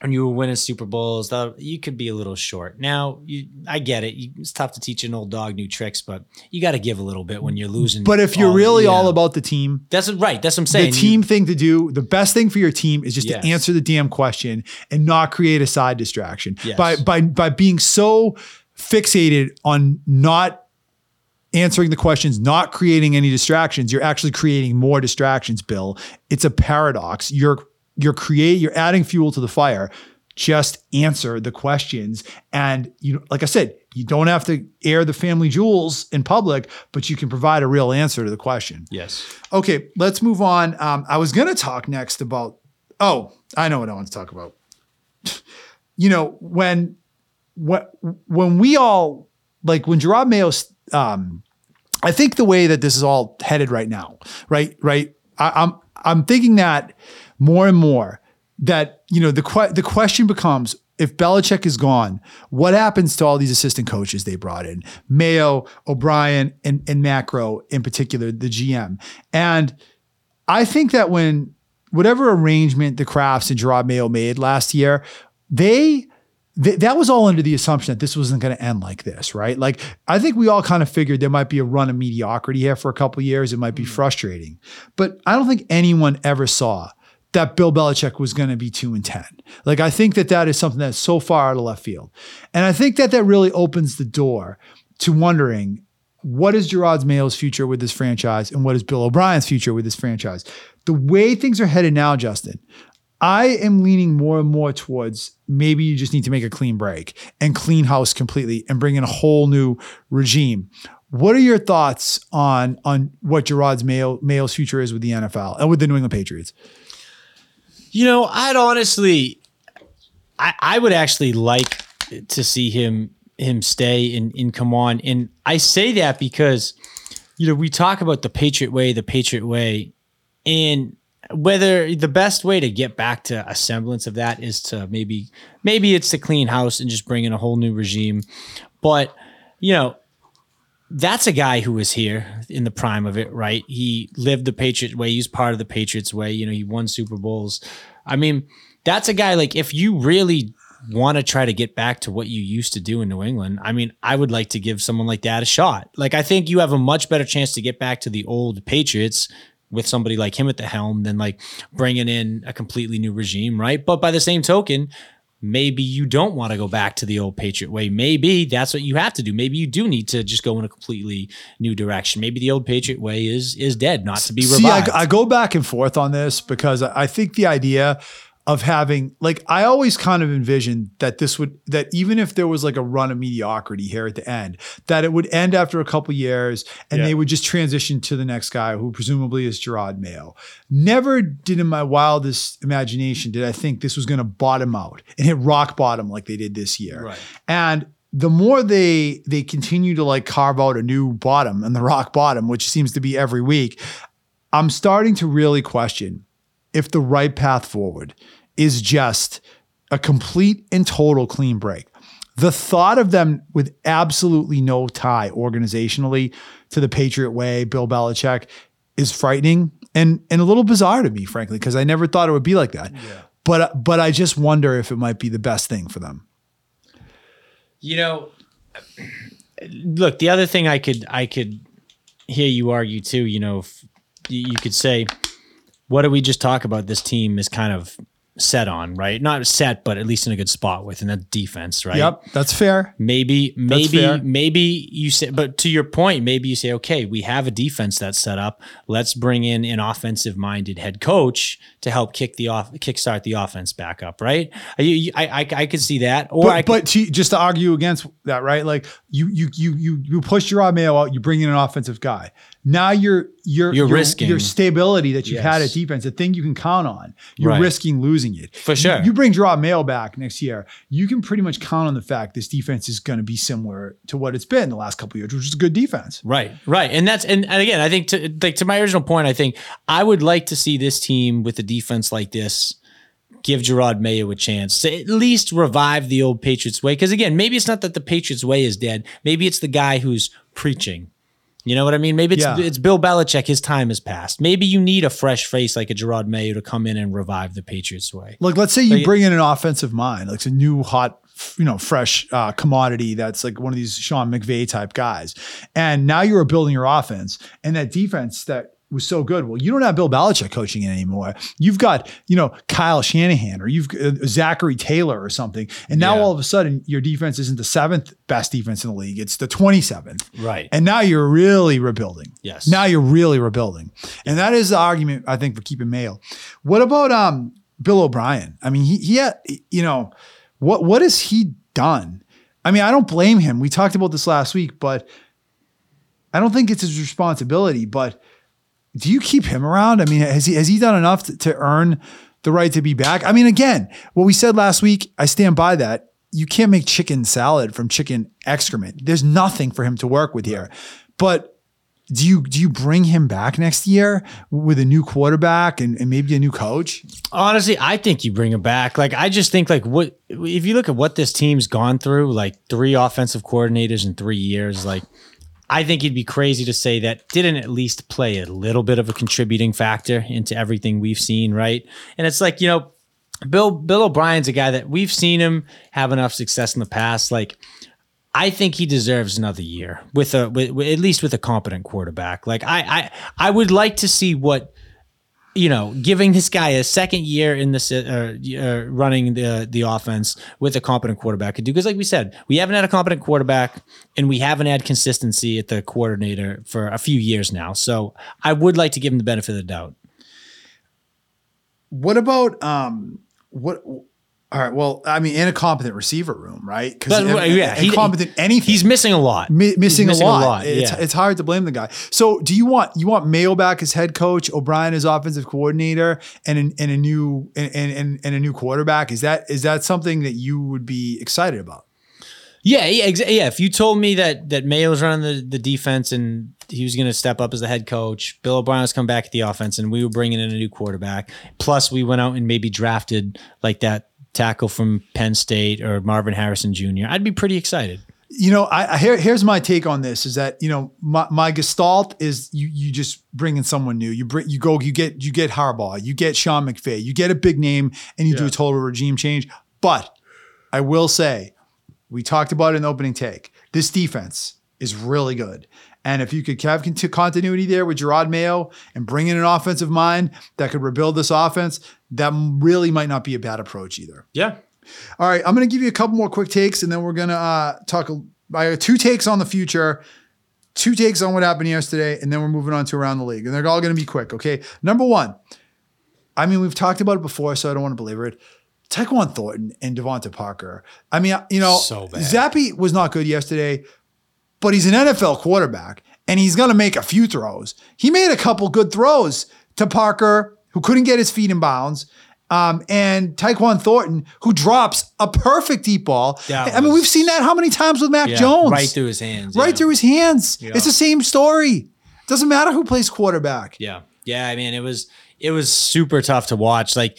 and you were winning Super Bowls, that you could be a little short. Now, you, I get it. You, it's tough to teach an old dog new tricks, but you got to give a little bit when you're losing. But if you're all- really yeah. all about the team, that's right. That's what I'm saying. the team thing to do, the best thing for your team is just Yes. to answer the damn question and not create a side distraction. Yes. By by by being so fixated on not answering the questions, not creating any distractions, you're actually creating more distractions, Bill. It's a paradox. You're you're create you're adding fuel to the fire. Just answer the questions. And you like I said, you don't have to air the family jewels in public, but you can provide a real answer to the question. yes. Okay, let's move on. Um, I was going to talk next about. Oh, I know what I want to talk about. You know when when when we all like when Jerod Mayo. Um, I think the way that this is all headed right now, right, right. I, I'm I'm thinking that more and more that you know the que- the question becomes if Belichick is gone, what happens to all these assistant coaches they brought in? Mayo, O'Brien, and, and Matt Groh in particular, the GM. And I think that when whatever arrangement the Krafts and Jerod Mayo made last year, they th- that was all under the assumption that this wasn't going to end like this, right? Like I think we all kind of figured there might be a run of mediocrity here for a couple years. It might be mm. frustrating, but I don't think anyone ever saw that Bill Belichick was going to be two and ten. Like I think that that is something that's so far out of left field, and I think that that really opens the door to wondering what is Jerod's Mayo's future with this franchise and what is Bill O'Brien's future with this franchise. The way things are headed now, Justin, I am leaning more and more towards maybe you just need to make a clean break and clean house completely and bring in a whole new regime. What are your thoughts on on what Jerod's Mayo, Mayo's future is with the NFL and with the New England Patriots? You know, I'd honestly, I, I would actually like to see him him stay and, and come on. And I say that because, you know, we talk about the Patriot way, the Patriot way, and whether the best way to get back to a semblance of that is to maybe maybe it's to clean house and just bring in a whole new regime. But, you know, that's a guy who was here in the prime of it, right? He lived the Patriot way. He was part of the Patriots way. You know, he won Super Bowls. I mean, that's a guy like if you really want to try to get back to what you used to do in New England, I mean, I would like to give someone like that a shot. Like, I think you have a much better chance to get back to the old Patriots with somebody like him at the helm than like bringing in a completely new regime, right? But by the same token, maybe you don't want to go back to the old Patriot way. Maybe that's what you have to do. Maybe you do need to just go in a completely new direction. Maybe the old Patriot way is is dead, not to be revived. See, I. I go back and forth on this because I I think the idea of having like I always kind of envisioned that this would that even if there was like a run of mediocrity here at the end, that it would end after a couple years and Yeah. they would just transition to the next guy who presumably is Jerod Mayo. Never did in my wildest imagination did I think this was going to bottom out and hit rock bottom like they did this year. Right. And the more they they continue to like carve out a new bottom and the rock bottom, which seems to be every week, I'm starting to really question if the right path forward is just a complete and total clean break. The thought of them with absolutely no tie organizationally to the Patriot way, Bill Belichick, is frightening and and a little bizarre to me, frankly, because I never thought it would be like that. But but I just wonder if it might be the best thing for them. You know, look, the other thing I could I could hear you argue too, you know, you could say, what did we just talk about? This team is kind of set on, right? Not set, but at least in a good spot with, and that defense, right? Yep, that's fair. Maybe, maybe, fair. maybe you say, but to your point, maybe you say, okay, we have a defense that's set up. Let's bring in an offensive-minded head coach to help kick the off, kickstart the offense back up, right? I, I, I, I could see that, or I But, could, but to, just to argue against that, right? Like you you you you you push Jerod Mayo out, you bring in an offensive guy. Now you're you're You're your- risking. your stability that you've had Yes. at defense, the thing you can count on. You're Right. risking losing it For sure. You, you bring Jerod Mayo back next year, you can pretty much count on the fact this defense is going to be similar to what it's been the last couple of years, which is a good defense. Right, right, and that's and, and again, I think to like to my original point, I think I would like to see this team with a defense like this give Jerod Mayo a chance to at least revive the old Patriots way. Because again, maybe it's not that the Patriots way is dead. Maybe it's the guy who's preaching. You know what I mean? Maybe it's Yeah. it's Bill Belichick. His time has passed. Maybe you need a fresh face like a Jerod Mayo to come in and revive the Patriots way. Like, let's say you Like- bring in an offensive mind, like it's a new hot, you know, fresh uh, commodity that's like one of these Sean McVay type guys, and now you're building your offense and that defense that was so good. Well, you don't have Bill Belichick coaching it anymore. You've got you know Kyle Shanahan or you've uh, Zachary Taylor or something, and now Yeah. all of a sudden your defense isn't the seventh best defense in the league; it's the twenty seventh. Right. And now you're really rebuilding. Yes. Now you're really rebuilding. And that is the argument, I think, for keeping Mayo. What about um Bill O'Brien? I mean, he, he had, you know, what what has he done? I mean, I don't blame him. We talked about this last week, but I don't think it's his responsibility. But do you keep him around? I mean, has he has he done enough to, to earn the right to be back? I mean, again, what we said last week, I stand by that. You can't make chicken salad from chicken excrement. There's nothing for him to work with here. But do you do you bring him back next year with a new quarterback and, and maybe a new coach? Honestly, I think you bring him back. Like, I just think like what if you look at what this team's gone through, like three offensive coordinators in three years, like I think it'd be crazy to say that didn't at least play a little bit of a contributing factor into everything we've seen, right? And it's like, you know, Bill Bill O'Brien's a guy that we've seen him have enough success in the past. Like, I think he deserves another year with a with, with- at least with a competent quarterback. Like, I I I would like to see what you know, giving this guy a second year in this uh, uh, running the the offense with a competent quarterback could do. Because, like we said, we haven't had a competent quarterback, and we haven't had consistency at the coordinator for a few years now. So, I would like to give him the benefit of the doubt. What about um what all right, well, I mean, in a competent receiver room, right? Because yeah, he- incompetent anything. He's missing a lot. mi- missing, missing a a lot. lot, It's, yeah. it's hard to blame the guy. So, do you want you want Mayo back as head coach, O'Brien as offensive coordinator, and an, and a new and, and and a new quarterback? Is that is that something that you would be excited about? Yeah, yeah, yeah. If you told me that that Mayo was running the, the defense and he was going to step up as the head coach, Bill O'Brien was coming back at the offense, and we were bringing in a new quarterback. Plus, we went out and maybe drafted like that tackle from Penn State or Marvin Harrison Jr. I'd be pretty excited. You know, I, I here, here's my take on this: is that you know my, my gestalt is you you just bring in someone new. You bring you go you get you get Harbaugh, you get Sean McVay, you get a big name, and you do a total regime change. But I will say, we talked about it in the opening take. This defense is really good. And if you could have continuity there with Jerod Mayo and bring in an offensive mind that could rebuild this offense, that really might not be a bad approach either. Yeah. All right, I'm going to give you a couple more quick takes, and then we're going to uh, talk. I have two takes on the future, two takes on what happened yesterday, and then we're moving on to around the league, and they're all going to be quick. Okay, number one. I mean, we've talked about it before, so I don't want to belabor it. Tyquan Thornton and DeVante Parker. I mean, you know, So bad. Zappe was not good yesterday, but he's an NFL quarterback, and he's going to make a few throws. He made a couple good throws to Parker, who couldn't get his feet in bounds. Um, and Tyquan Thornton, who drops a perfect deep ball. That I mean, was- we've seen that how many times with Mac Yeah, Jones? right through his hands. Right yeah. through his hands. Yeah. It's the same story. Doesn't matter who plays quarterback. Yeah. Yeah. I mean, it was it was super tough to watch. Like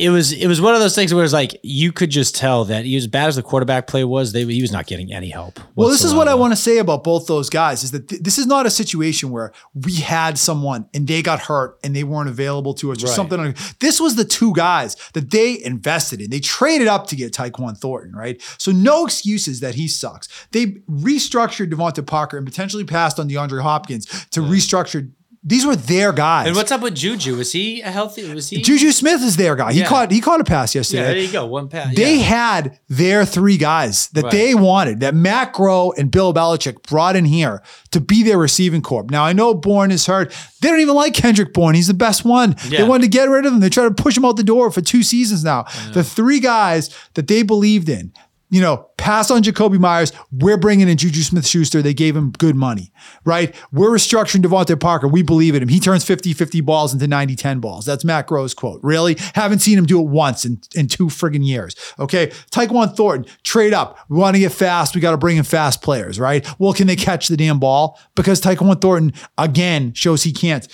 it, was it was one of those things where it's like you could just tell that he, as bad as the quarterback play was, they he was not getting any help. Well, this is what I want to say about both those guys is that th- this is not a situation where we had someone and they got hurt and they weren't available to us or Right. something. This was the two guys that they invested in. They traded up to get Tyquan Thornton, right? So no excuses that he sucks. They restructured DeVante Parker and potentially passed on DeAndre Hopkins to restructure. These were their guys. And what's up with Juju? Was he a healthy? Was he? Juju Smith is their guy. He Yeah. caught he caught a pass yeah, yesterday. there you go. One pass. They yeah. had their three guys that Right. they wanted, that Matt Groh and Bill Belichick brought in here to be their receiving corp. Now, I know Bourne is hurt. They don't even like Kendrick Bourne. He's the best one. They Yeah. wanted to get rid of him. They tried to push him out the door for two seasons now. The three guys that they believed in, you know, pass on Jakobi Meyers. We're bringing in Juju Smith Schuster. They gave him good money, right? We're restructuring DeVante Parker. We believe in him. He turns 50 50 balls into 90 10 balls. That's Matt Groh's quote. Really? Haven't seen him do it once in, in two friggin' years. Okay. Tyquan Thornton, trade up. We want to get fast. We got to bring in fast players, right? Well, can they catch the damn ball? Because Tyquan Thornton, again, shows he can't.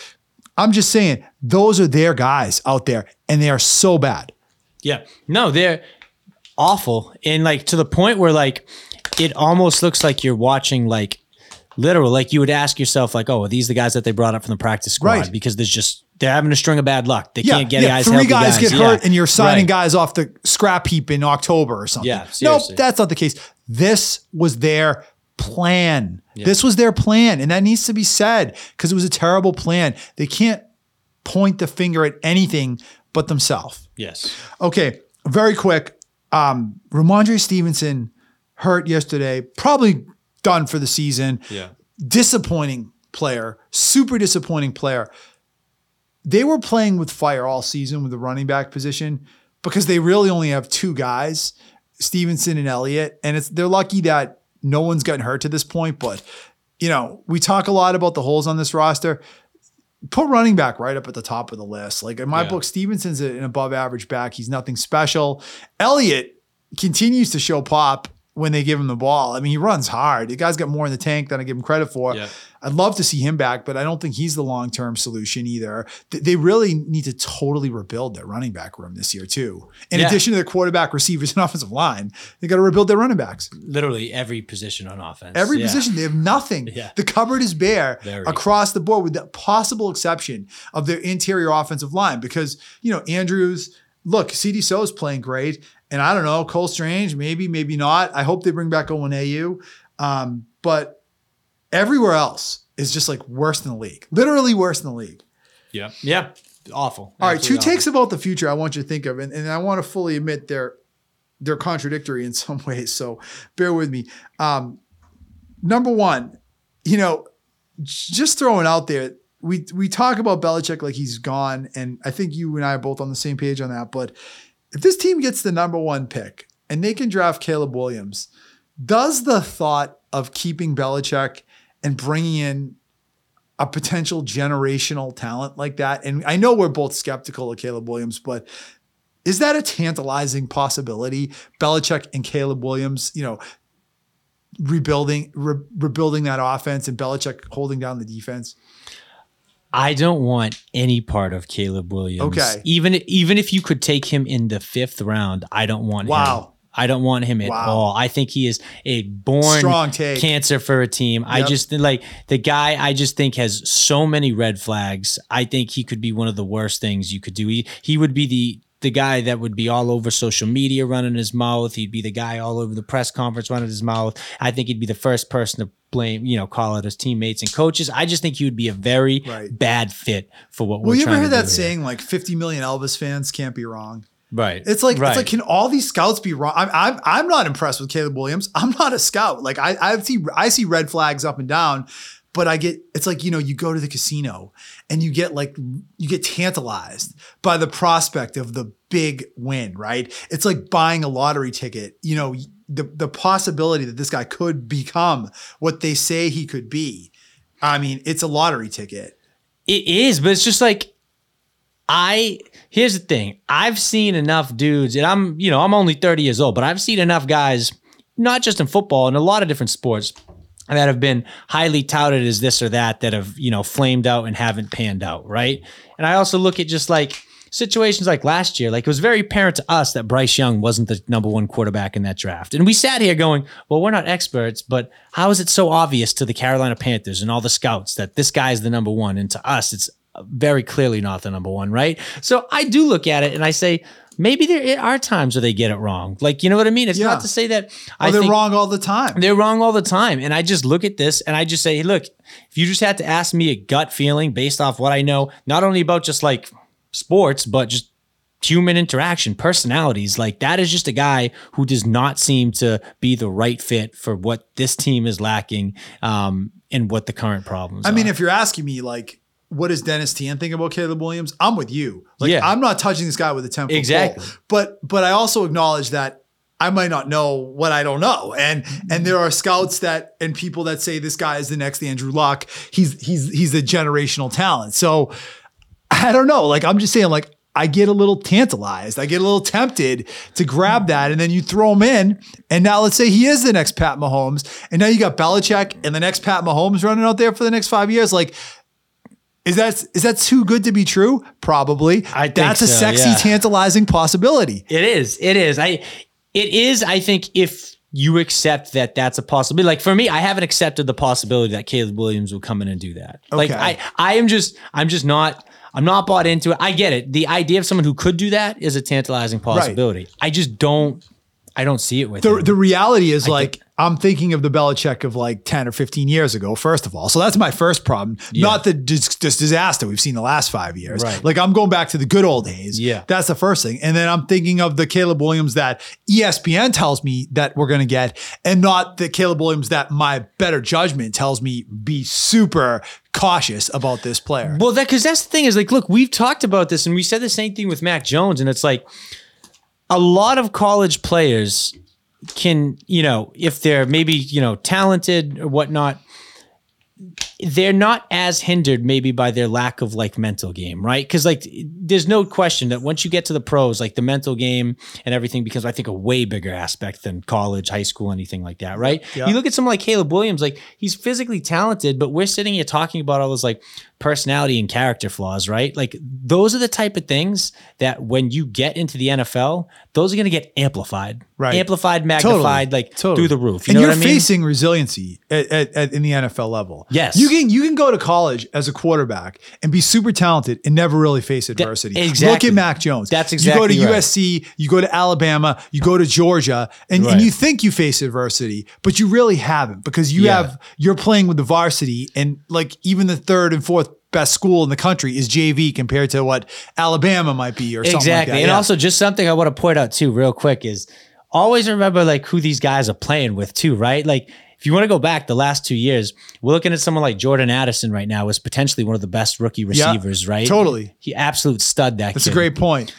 I'm just saying, those are their guys out there, and they are so bad. Yeah. No, they're awful. And like to the point where like it almost looks like you're watching like literal, like you would ask yourself, like, oh, are these the guys that they brought up from the practice squad? Right. Because there's just they're having a string of bad luck. They Yeah, can't get yeah, guys. three healthy guys, get Yeah. hurt, and you're signing Right. guys off the scrap heap in October or something. Yeah, nope, that's not the case. This was their plan. This was their plan, and that needs to be said because it was a terrible plan. They can't point the finger at anything but themselves. Yes. Okay, very quick. Um, Rhamondre Stevenson hurt yesterday, probably done for the season. Yeah. Disappointing player, super disappointing player. They were playing with fire all season with the running back position because they really only have two guys, Stevenson and Elliott, and it's they're lucky that no one's gotten hurt to this point. But you know, we talk a lot about the holes on this roster put running back right up at the top of the list. Like in my Yeah. book, Stevenson's an above average back. He's nothing special. Elliott continues to show pop when they give him the ball. I mean, he runs hard. The guy's got more in the tank than I give him credit for. Yeah. I'd love to see him back, but I don't think he's the long term solution either. They really need to totally rebuild their running back room this year, too. In Yeah. addition to their quarterback, receivers, and offensive line, they got to rebuild their running backs. Literally every position on offense. Every Yeah. position, they have nothing. Yeah. The cupboard is bare Very. across the board, with the possible exception of their interior offensive line. Because, you know, Andrews, look, Sidy Sow is playing great. And I don't know, Cole Strange, maybe, maybe not. I hope they bring back Onwenu. Um, but everywhere else is just like worse than the league. Literally worse than the league. Yeah. Yeah. Awful. All right, two Absolutely takes about the future I want you to think of, and, and I want to fully admit they're they're contradictory in some ways. So bear with me. Um, number one, you know, just throwing out there, we we talk about Belichick like he's gone, and I think you and I are both on the same page on that. But if this team gets the number one pick and they can draft Caleb Williams, does the thought of keeping Belichick and bringing in a potential generational talent like that. And I know we're both skeptical of Caleb Williams, but is that a tantalizing possibility? Belichick and Caleb Williams, you know, rebuilding re- rebuilding that offense and Belichick holding down the defense. I don't want any part of Caleb Williams. Okay. Even even if you could take him in the fifth round, I don't want him. Wow. I don't want him at Wow. all. I think he is a born Strong take. cancer for a team. I Yep. just like the guy. I just think has so many red flags. I think he could be one of the worst things you could do. He he would be the the guy that would be all over social media running his mouth. He'd be the guy all over the press conference running his mouth. I think he'd be the first person to blame, you know, call out his teammates and coaches. I just think he would be a very Right. bad fit for what Well, we're you ever heard that do saying like 50 million Elvis fans can't be wrong? Right. It's like right. it's like can all these scouts be wrong? I'm I'm I'm not impressed with Caleb Williams. I'm not a scout. Like I I see I see red flags up and down, but I get it's like you know you go to the casino and you get like you get tantalized by the prospect of the big win. Right? It's like buying a lottery ticket. You know the the possibility that this guy could become what they say he could be. I mean, it's a lottery ticket. It is, but it's just like I here's the thing. I've seen enough dudes, and I'm, you know, I'm only 30 years old, but I've seen enough guys, not just in football, in a lot of different sports, that have been highly touted as this or that, that have, you know, flamed out and haven't panned out, right? And I also look at just like situations like last year, like it was very apparent to us that Bryce Young wasn't the number one quarterback in that draft. And we sat here going, well, we're not experts, but how is it so obvious to the Carolina Panthers and all the scouts that this guy is the number one? And to us, it's very clearly not the number one, right? So I do look at it and I say, maybe there are times where they get it wrong. Like, you know what I mean? It's Yeah. not to say that I Oh, they're wrong all the time. they're wrong all the time. And I just look at this and I just say, hey, look, if you just had to ask me a gut feeling based off what I know, not only about just like sports, but just human interaction, personalities, like that is just a guy who does not seem to be the right fit for what this team is lacking um, and what the current problems I mean, are. if you're asking me, like, what does Dennis Teehan think about Caleb Williams? I'm with you. Like, Yeah. I'm not touching this guy with a 10 foot Exactly. pole. But but I also acknowledge that I might not know what I don't know. And and there are scouts that and people that say this guy is the next Andrew Luck. He's he's he's a generational talent. So I don't know. Like I'm just saying, like I get a little tantalized. I get a little tempted to grab that, and then you throw him in, and now let's say he is the next Pat Mahomes, and now you got Belichick and the next Pat Mahomes running out there for the next five years. Like, is that is that too good to be true? Probably. I think That's a sexy, yeah. tantalizing possibility. It is. It is. I. It is. I think if you accept that that's a possibility. Like for me, I haven't accepted the possibility that Caleb Williams will come in and do that. Like I, I am just, I'm just not. I'm not bought into it. I get it. The idea of someone who could do that is a tantalizing possibility. I just don't. I don't see it with The, him. the reality is like I'm thinking of the Belichick of like 10 or 15 years ago, first of all. So that's my first problem. Not the dis- this disaster we've seen the last five years. Right. Like I'm going back to the good old days. Yeah. That's the first thing. And then I'm thinking of the Caleb Williams that ESPN tells me that we're going to get, and not the Caleb Williams that my better judgment tells me be super cautious about this player. Well, that because that's the thing is like, look, we've talked about this, and we said the same thing with Mac Jones, and it's like a lot of college players can, you know, if they're maybe you know talented or whatnot, they're not as hindered maybe by their lack of like mental game, right? Because like there's no question that once you get to the pros, like the mental game and everything becomes, I think, a way bigger aspect than college, high school, anything like that, right? Yeah. You look at someone like Caleb Williams, like he's physically talented, but we're sitting here talking about all those like personality and character flaws, right? Like those are the type of things that when you get into the NFL, those are going to get amplified, Right. Amplified, magnified, like Totally. through the roof. You and know you're what I mean? facing resiliency at, at, at- in the NFL level. Yes. you can you can go to college as a quarterback and be super talented and never really face adversity. Look exactly. at Mac Jones. That's exactly. You go to right. USC, you go to Alabama, you go to Georgia, and, Right. and you think you face adversity, but you really haven't because you Yeah. have you're playing with the varsity and like even the third and fourth best school in the country is JV compared to what Alabama might be or something like exactly. that. And Yeah. also, just something I want to point out too, real quick, is always remember like who these guys are playing with too, right? Like you want to go back the last two years, we're looking at someone like Jordan Addison right now as potentially one of the best rookie Yeah, receivers, right? totally. He absolute stud that That's a great point.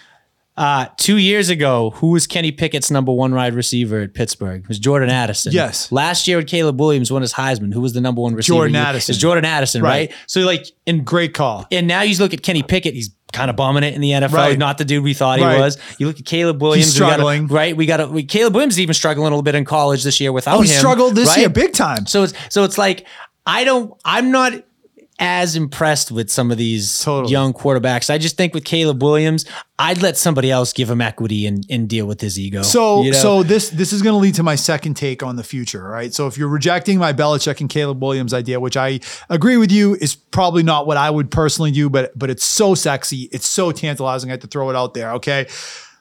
Uh, two years ago, who was Kenny Pickett's number one wide receiver at Pittsburgh? It was Jordan Addison. Yes. Last year, with Caleb Williams won his Heisman. Who was the number one receiver? Jordan Addison. It's Jordan Addison, Right. right? So like in Great call. and now you look at Kenny Pickett, he's kind of bumming it in the NFL. Right. Not the dude we thought he was. You look at Caleb Williams, we gotta- struggling. right? We got to. Caleb Williams is even struggling a little bit in college this year without Oh, he him. struggled this right? year big time. So it's so it's like I don't. I'm not as impressed with some of these Totally. young quarterbacks. I just think with Caleb Williams, I'd let somebody else give him equity and, and deal with his ego. So you know? so this this is going to lead to my second take on the future, right? So if you're rejecting my Belichick and Caleb Williams idea, which I agree with you is probably not what I would personally do, but but it's so sexy, it's so tantalizing. I have to throw it out there. Okay,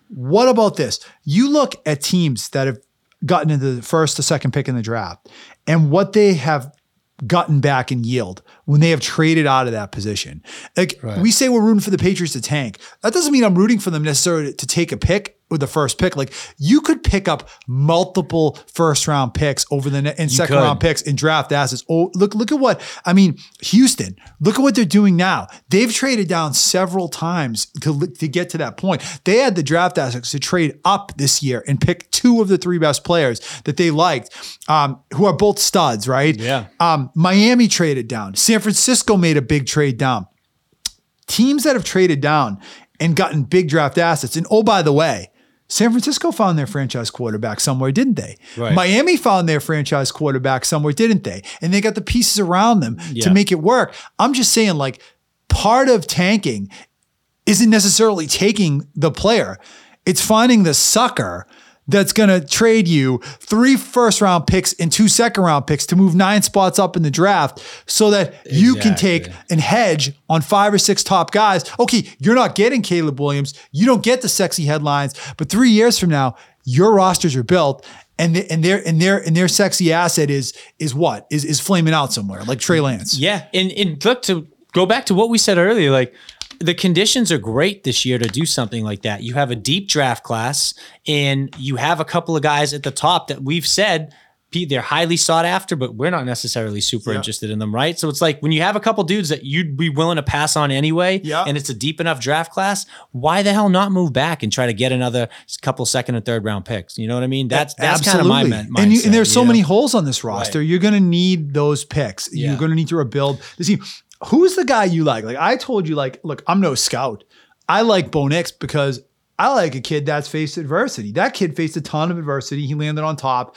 what about this? You look at teams that have gotten into the first or second pick in the draft, and what they have gotten back in yield when they have traded out of that position. Like we say we're rooting for the Patriots to tank. That doesn't mean I'm rooting for them necessarily to take a pick with the first pick. Like you could pick up multiple first round picks over the ne- and second could. round picks and draft assets. Oh, look look at what I mean. Houston, look at what they're doing now. They've traded down several times to to get to that point. They had the draft assets to trade up this year and pick two of the three best players that they liked, um, who are both studs, right? Yeah. Um, Miami traded down. San Francisco made a big trade down. Teams that have traded down and gotten big draft assets. And oh, by the way, San Francisco found their franchise quarterback somewhere, didn't they? Right. Miami found their franchise quarterback somewhere, didn't they? And they got the pieces around them to make it work. I'm just saying, like, part of tanking isn't necessarily taking the player, it's finding the sucker that's going to trade you three first round picks and two second round picks to move nine spots up in the draft so that you can take and hedge on five or six top guys. Okay, you're not getting Caleb Williams. You don't get the sexy headlines, but three years from now, your rosters are built. And, the, and their and their and their sexy asset is is what is is flaming out somewhere like Trey Lance. Yeah, and, and look to go back to what we said earlier, like the conditions are great this year to do something like that. You have a deep draft class, and you have a couple of guys at the top that we've said they're highly sought after, but we're not necessarily super Yeah. interested in them, right? So it's like when you have a couple dudes that you'd be willing to pass on anyway, Yeah. and it's a deep enough draft class, why the hell not move back and try to get another couple second and third round picks? You know what I mean? That's that's kind of my mindset. and, you, and there's so know? many holes on this roster. You're going to need those picks. Yeah. You're going to need to rebuild the team. Who's the guy you like? Like I told you, like, look, I'm no scout. I like Bo Nix because I like a kid that's faced adversity. That kid faced a ton of adversity. He landed on top.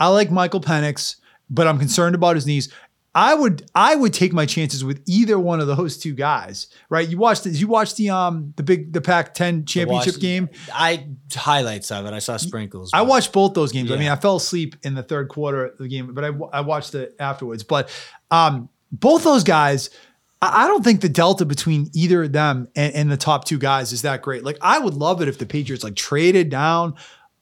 I like Michael Penix, but I'm concerned about his knees. I would I would take my chances with either one of those two guys. Right? You watched you watched the um the big the Pac-10 championship watched- game. I highlights of it. I saw sprinkles. I watched both those games. I mean, I fell asleep in the third quarter of the game, but I, I watched it afterwards. But um, both those guys, I, don't think the delta between either of them and, and the top two guys is that great. Like, I would love it if the Patriots like traded down,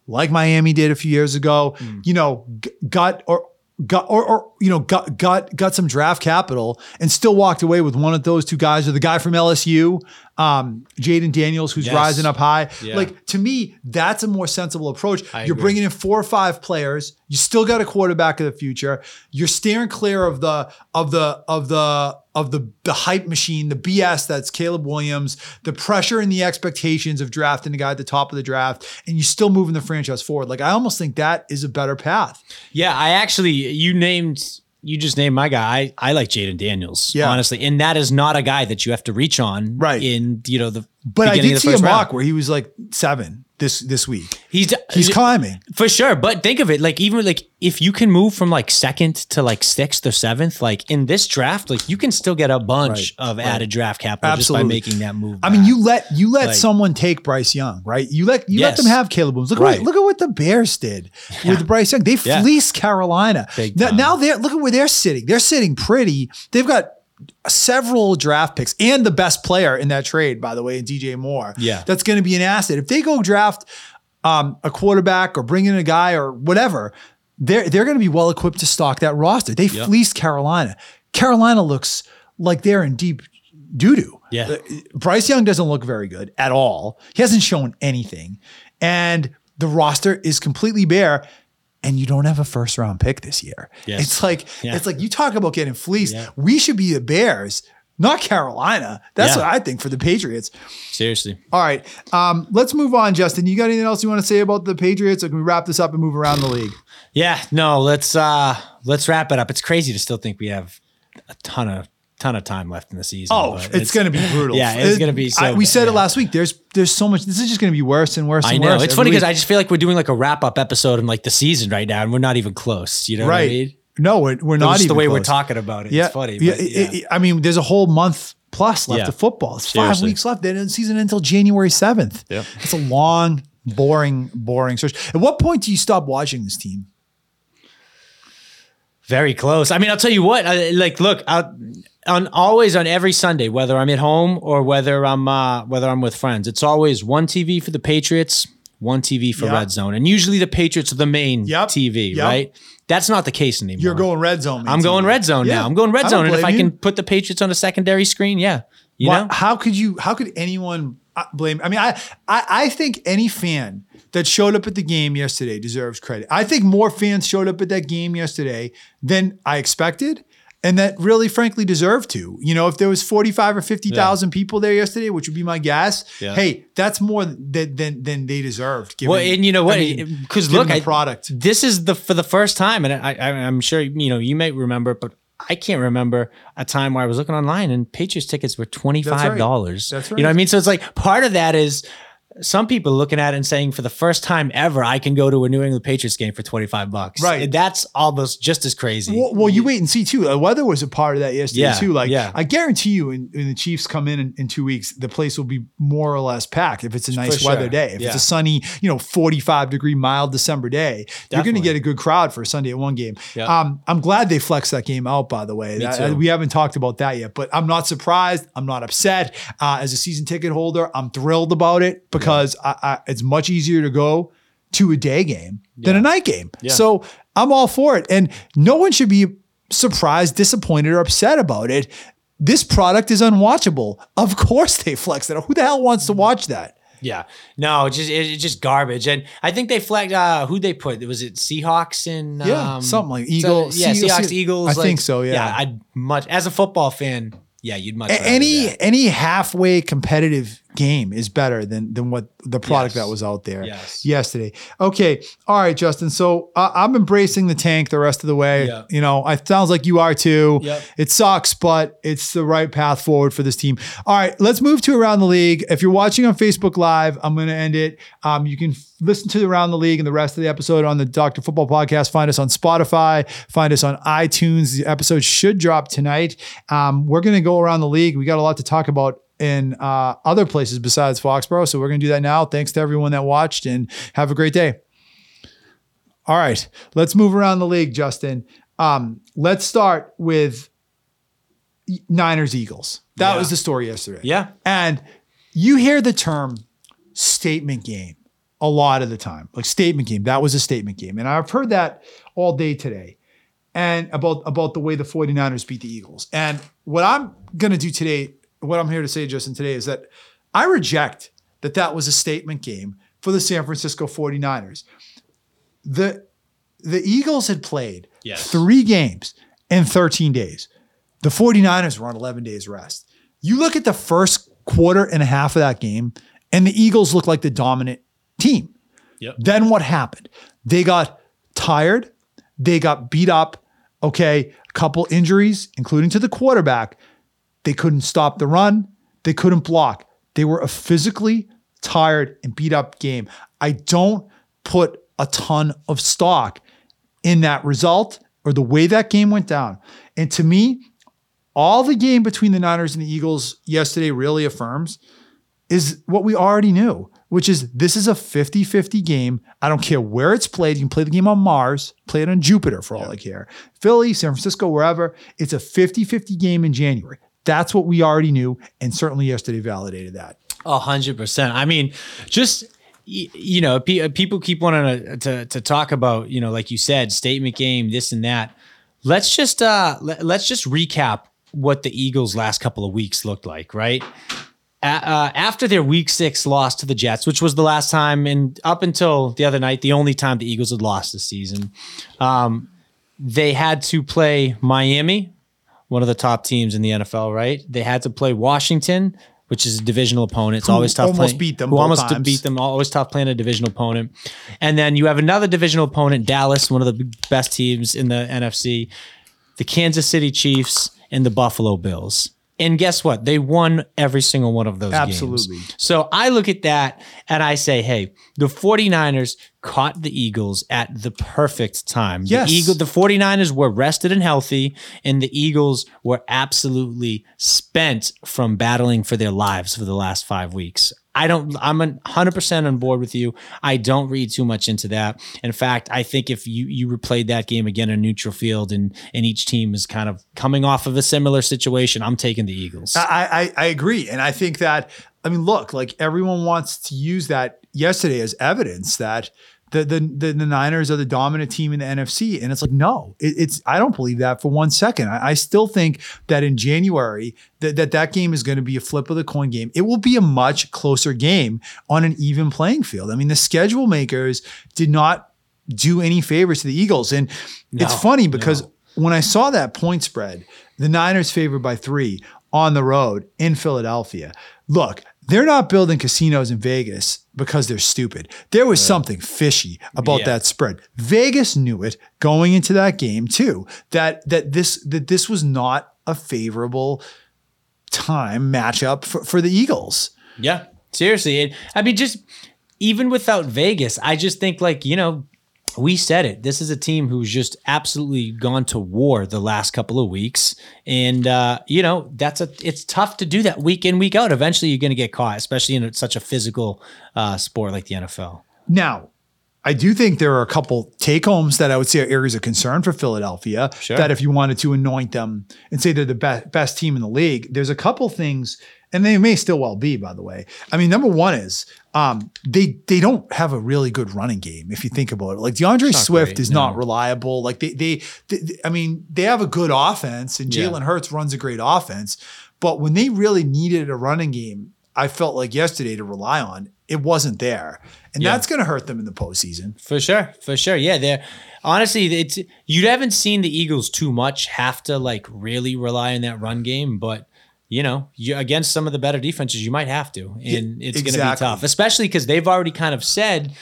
like Miami did a few years ago. Mm. You know, g- got or. Got or, or you know got got got some draft capital and still walked away with one of those two guys or the guy from LSU, um, Jayden Daniels, who's Yes. rising up high. Yeah. Like to me, that's a more sensible approach. I You're agree. bringing in four or five players. You still got a quarterback of the future. You're steering clear of the of the of the of the the hype machine, the BS that's Caleb Williams, the pressure and the expectations of drafting a guy at the top of the draft, and you're still moving the franchise forward. Like I almost think that is a better path. Yeah, I actually you named you just named my guy. I, I like Jayden Daniels, Yeah. honestly, and that is not a guy that you have to reach on, Right. In you know the But I beginning did of the see a first round. mock where he was like seven this this week. He's He's uh, climbing. for sure, but think of it like even like if you can move from like second to like sixth or seventh, like in this draft, like you can still get a bunch Right, of right. added draft capital Absolutely. just by making that move. I mean, you let you let Like- someone take Bryce Young, right? You let you let them have Caleb Williams. Look at Right. what, look at what the Bears did with Bryce Young. They Yeah. fleeced Carolina. Now, now they're look at where they're sitting. They're sitting pretty. They've got several draft picks and the best player in that trade, by the way, in DJ Moore. Yeah. that's going to be an asset. If they go draft um, a quarterback or bring in a guy or whatever, they're they're going to be well equipped to stock that roster. They Yep. fleeced Carolina. Carolina looks like they're in deep doo doo. Yeah. Bryce Young doesn't look very good at all. He hasn't shown anything. And the roster is completely bare. And you don't have a first round pick this year. Yes. It's like Yeah. it's like you talk about getting fleeced. Yeah. We should be the Bears, not Carolina. That's Yeah. what I think for the Patriots. seriously. All right. Um, let's move on, Justin. You got anything else you want to say about the Patriots? Or can we wrap this up and move around the league? Yeah, no, let's uh let's wrap it up. It's crazy to still think we have a ton of ton of time left in the season. Oh, but it's, going to be brutal. Yeah, it's It- gonna be so I- we bad, said it last week. There's there's so much. This is just going to be worse and worse. I and know. worse It's funny because. I just feel like we're doing like a wrap up episode in like the season right now, and we're not even close. You know what I right. mean? No, we're, we're Not not just even the way we're talking about it. Yeah, It's funny. Yeah, but yeah. it- I mean, there's a whole month plus left Yeah. of football. It's five weeks left. They didn't season until January seventh. Yeah. it's a long, boring, boring search. At what point do you stop watching this team? Very close. I mean, I'll tell you what. I, like, look, i on always on every Sunday, whether I'm at home or whether I'm uh, whether I'm with friends, it's always one TV for the Patriots, one TV for Yep. Red Zone, and usually the Patriots are the main Yep. TV, Yep. right? That's not the case anymore. You're going red zone. I'm going red zone Yeah. now. I'm going red zone, and if I can put the Patriots on a secondary screen, yeah, you Why- know, how could you? How could anyone blame? I mean, I, I I think any fan that showed up at the game yesterday deserves credit. I think more fans showed up at that game yesterday than I expected. And that really, frankly, deserved to. You know, if there was forty-five or fifty thousand people there yesterday, which would be my guess, Yeah. hey, that's more than than, than they deserved. Given, Well, and you know what? I mean, Because look, the I, product. This is the for the first time, and I, I, I'm sure you know you may remember, but I can't remember a time where I was looking online and Patriots tickets were twenty five dollars. That's You know what I mean? So it's like part of that is some people looking at it and saying for the first time ever, I can go to a New England Patriots game for twenty five bucks. Right. That's almost just as crazy. Well, well, you wait and see too. The weather was a part of that yesterday Yeah, too. Like, yeah. I guarantee you, when, when the Chiefs come in, in in two weeks, the place will be more or less packed. If it's a nice sure. weather day, if Yeah. it's a sunny, you know, forty-five degree mild December day, you're going to get a good crowd for a Sunday at one game. Yeah. Um, I'm glad they flexed that game out. By the way, That- we haven't talked about that yet, but I'm not surprised. I'm not upset. Uh, as a season ticket holder, I'm thrilled about it because I, I, it's much easier to go to a day game than a night game. Yeah. So I'm all for it. And no one should be surprised, disappointed, or upset about it. This product is unwatchable. Of course they flex that. Who the hell wants to watch that? Yeah, no, it's just it's just garbage, and I think they flagged uh, who they put. Was it Seahawks and Yeah, um, something like so- Eagles. yeah, Se- Seahawks, Se- Eagles. I like- think so, yeah. yeah. I'd much as a football fan. Yeah, you'd much A- any any halfway competitive game is better than than what the product Yes. that was out there Yes. yesterday. Okay, all right, Justin. So uh, I'm embracing the tank the rest of the way. Yeah. You know, it sounds like you are too. Yep. It sucks, but it's the right path forward for this team. All right, let's move to around the league. If you're watching on Facebook Live, I'm going to end it. Um, you can f- listen to around the league and the rest of the episode on the Doctor Football Podcast. Find us on Spotify. Find us on iTunes. The episode should drop tonight. Um, we're going to go around the league. We got a lot to talk about in uh, other places besides Foxborough, so we're going to do that now. Thanks to everyone that watched, and have a great day. All right, let's move around the league, Justin. Um, let's start with Niners Eagles. That Yeah. was the story yesterday. Yeah. And you hear the term statement game a lot of the time. Like statement game. That was a statement game. And I've heard that all day today. And about about the way the 49ers beat the Eagles. And what I'm going to do today, what I'm here to say Justin today is that I reject that that was a statement game for the San Francisco 49ers. The the Eagles had played Yes. three games in 13 days. The 49ers were on 11 days rest. You look at the first quarter and a half of that game, and the Eagles look like the dominant team. Yep. Then what happened? They got tired. They got beat up. Okay. A couple injuries, including to the quarterback. They couldn't stop the run. They couldn't block. They were a physically tired and beat up game. I don't put a ton of stock in that result or the way that game went down. And to me, all the game between the Niners and the Eagles yesterday really affirms is what we already knew, which is this is a 50 50 game. I don't care where it's played. You can play the game on Mars, play it on Jupiter for all I care. Philly, San Francisco, wherever. It's a 50 50 game in January. That's what we already knew. And certainly yesterday validated that. A hundred percent. I mean, just you know, people keep wanting to, to to talk about you know, like you said, statement game, this and that. Let's just uh let, let's just recap what the Eagles' last couple of weeks looked like, right? Uh, after their Week Six loss to the Jets, which was the last time, and up until the other night, the only time the Eagles had lost this season, um, they had to play Miami, one of the top teams in the NFL, right? They had to play Washington, which is a divisional opponent. It's always tough. almost playing- beat them Who almost times. beat them. Always tough playing a divisional opponent. And then you have another divisional opponent, Dallas, one of the best teams in the NFC, the Kansas City Chiefs, and the Buffalo Bills. And guess what? They won every single one of those Absolutely. games. So I look at that and I say, hey, the 49ers caught the Eagles at the perfect time. Yes. The, Eagle, the 49ers were rested and healthy, and the Eagles were absolutely spent from battling for their lives for the last five weeks. I don't, I'm a 100% on board with you. I don't read too much into that. In fact, I think if you, you replayed that game again in neutral field and, and each team is kind of coming off of a similar situation, I'm taking the Eagles. I, I I agree, and I think that I mean, look, like everyone wants to use that yesterday as evidence that the the the, the Niners are the dominant team in the NFC, and it's like no, it, it's I don't believe that for one second. I, I still think that in January that that, that game is going to be a flip of the coin game. It will be a much closer game on an even playing field. I mean, the schedule makers did not do any favors to the Eagles, and it's funny because when I saw that point spread, the Niners favored by three on the road in Philadelphia. Look, they're not building casinos in Vegas because they're stupid. There was something fishy about Yeah. that spread. Vegas knew it going into that game too. That that this that this was not a favorable time matchup for, for the Eagles. Yeah, seriously. I mean, just even without Vegas, I just think like you know, we said it. This is a team who's just absolutely gone to war the last couple of weeks, and uh, you know that's a. It's tough to do that week in week out. Eventually, you're going to get caught, especially in such a physical uh, sport like the NFL. Now, I do think there are a couple take homes that I would say are areas of concern for Philadelphia. Sure. That if you wanted to anoint them and say they're the best best team in the league, there's a couple things, and they may still well be, by the way. I mean, number one is um, they they don't have a really good running game if you think about it. Like DeAndre Swift great, is no. not reliable. Like they, they they I mean, they have a good offense, and Yeah. Jalen Hurts runs a great offense. But when they really needed a running game, I felt like yesterday to rely on, it wasn't there. And Yeah. that's going to hurt them in the postseason. For sure, for sure. Yeah, they're honestly it's you haven't seen the Eagles too much have to like really rely on that run game, but you know, you against some of the better defenses, you might have to, and it's going to be tough, especially because they've already kind of said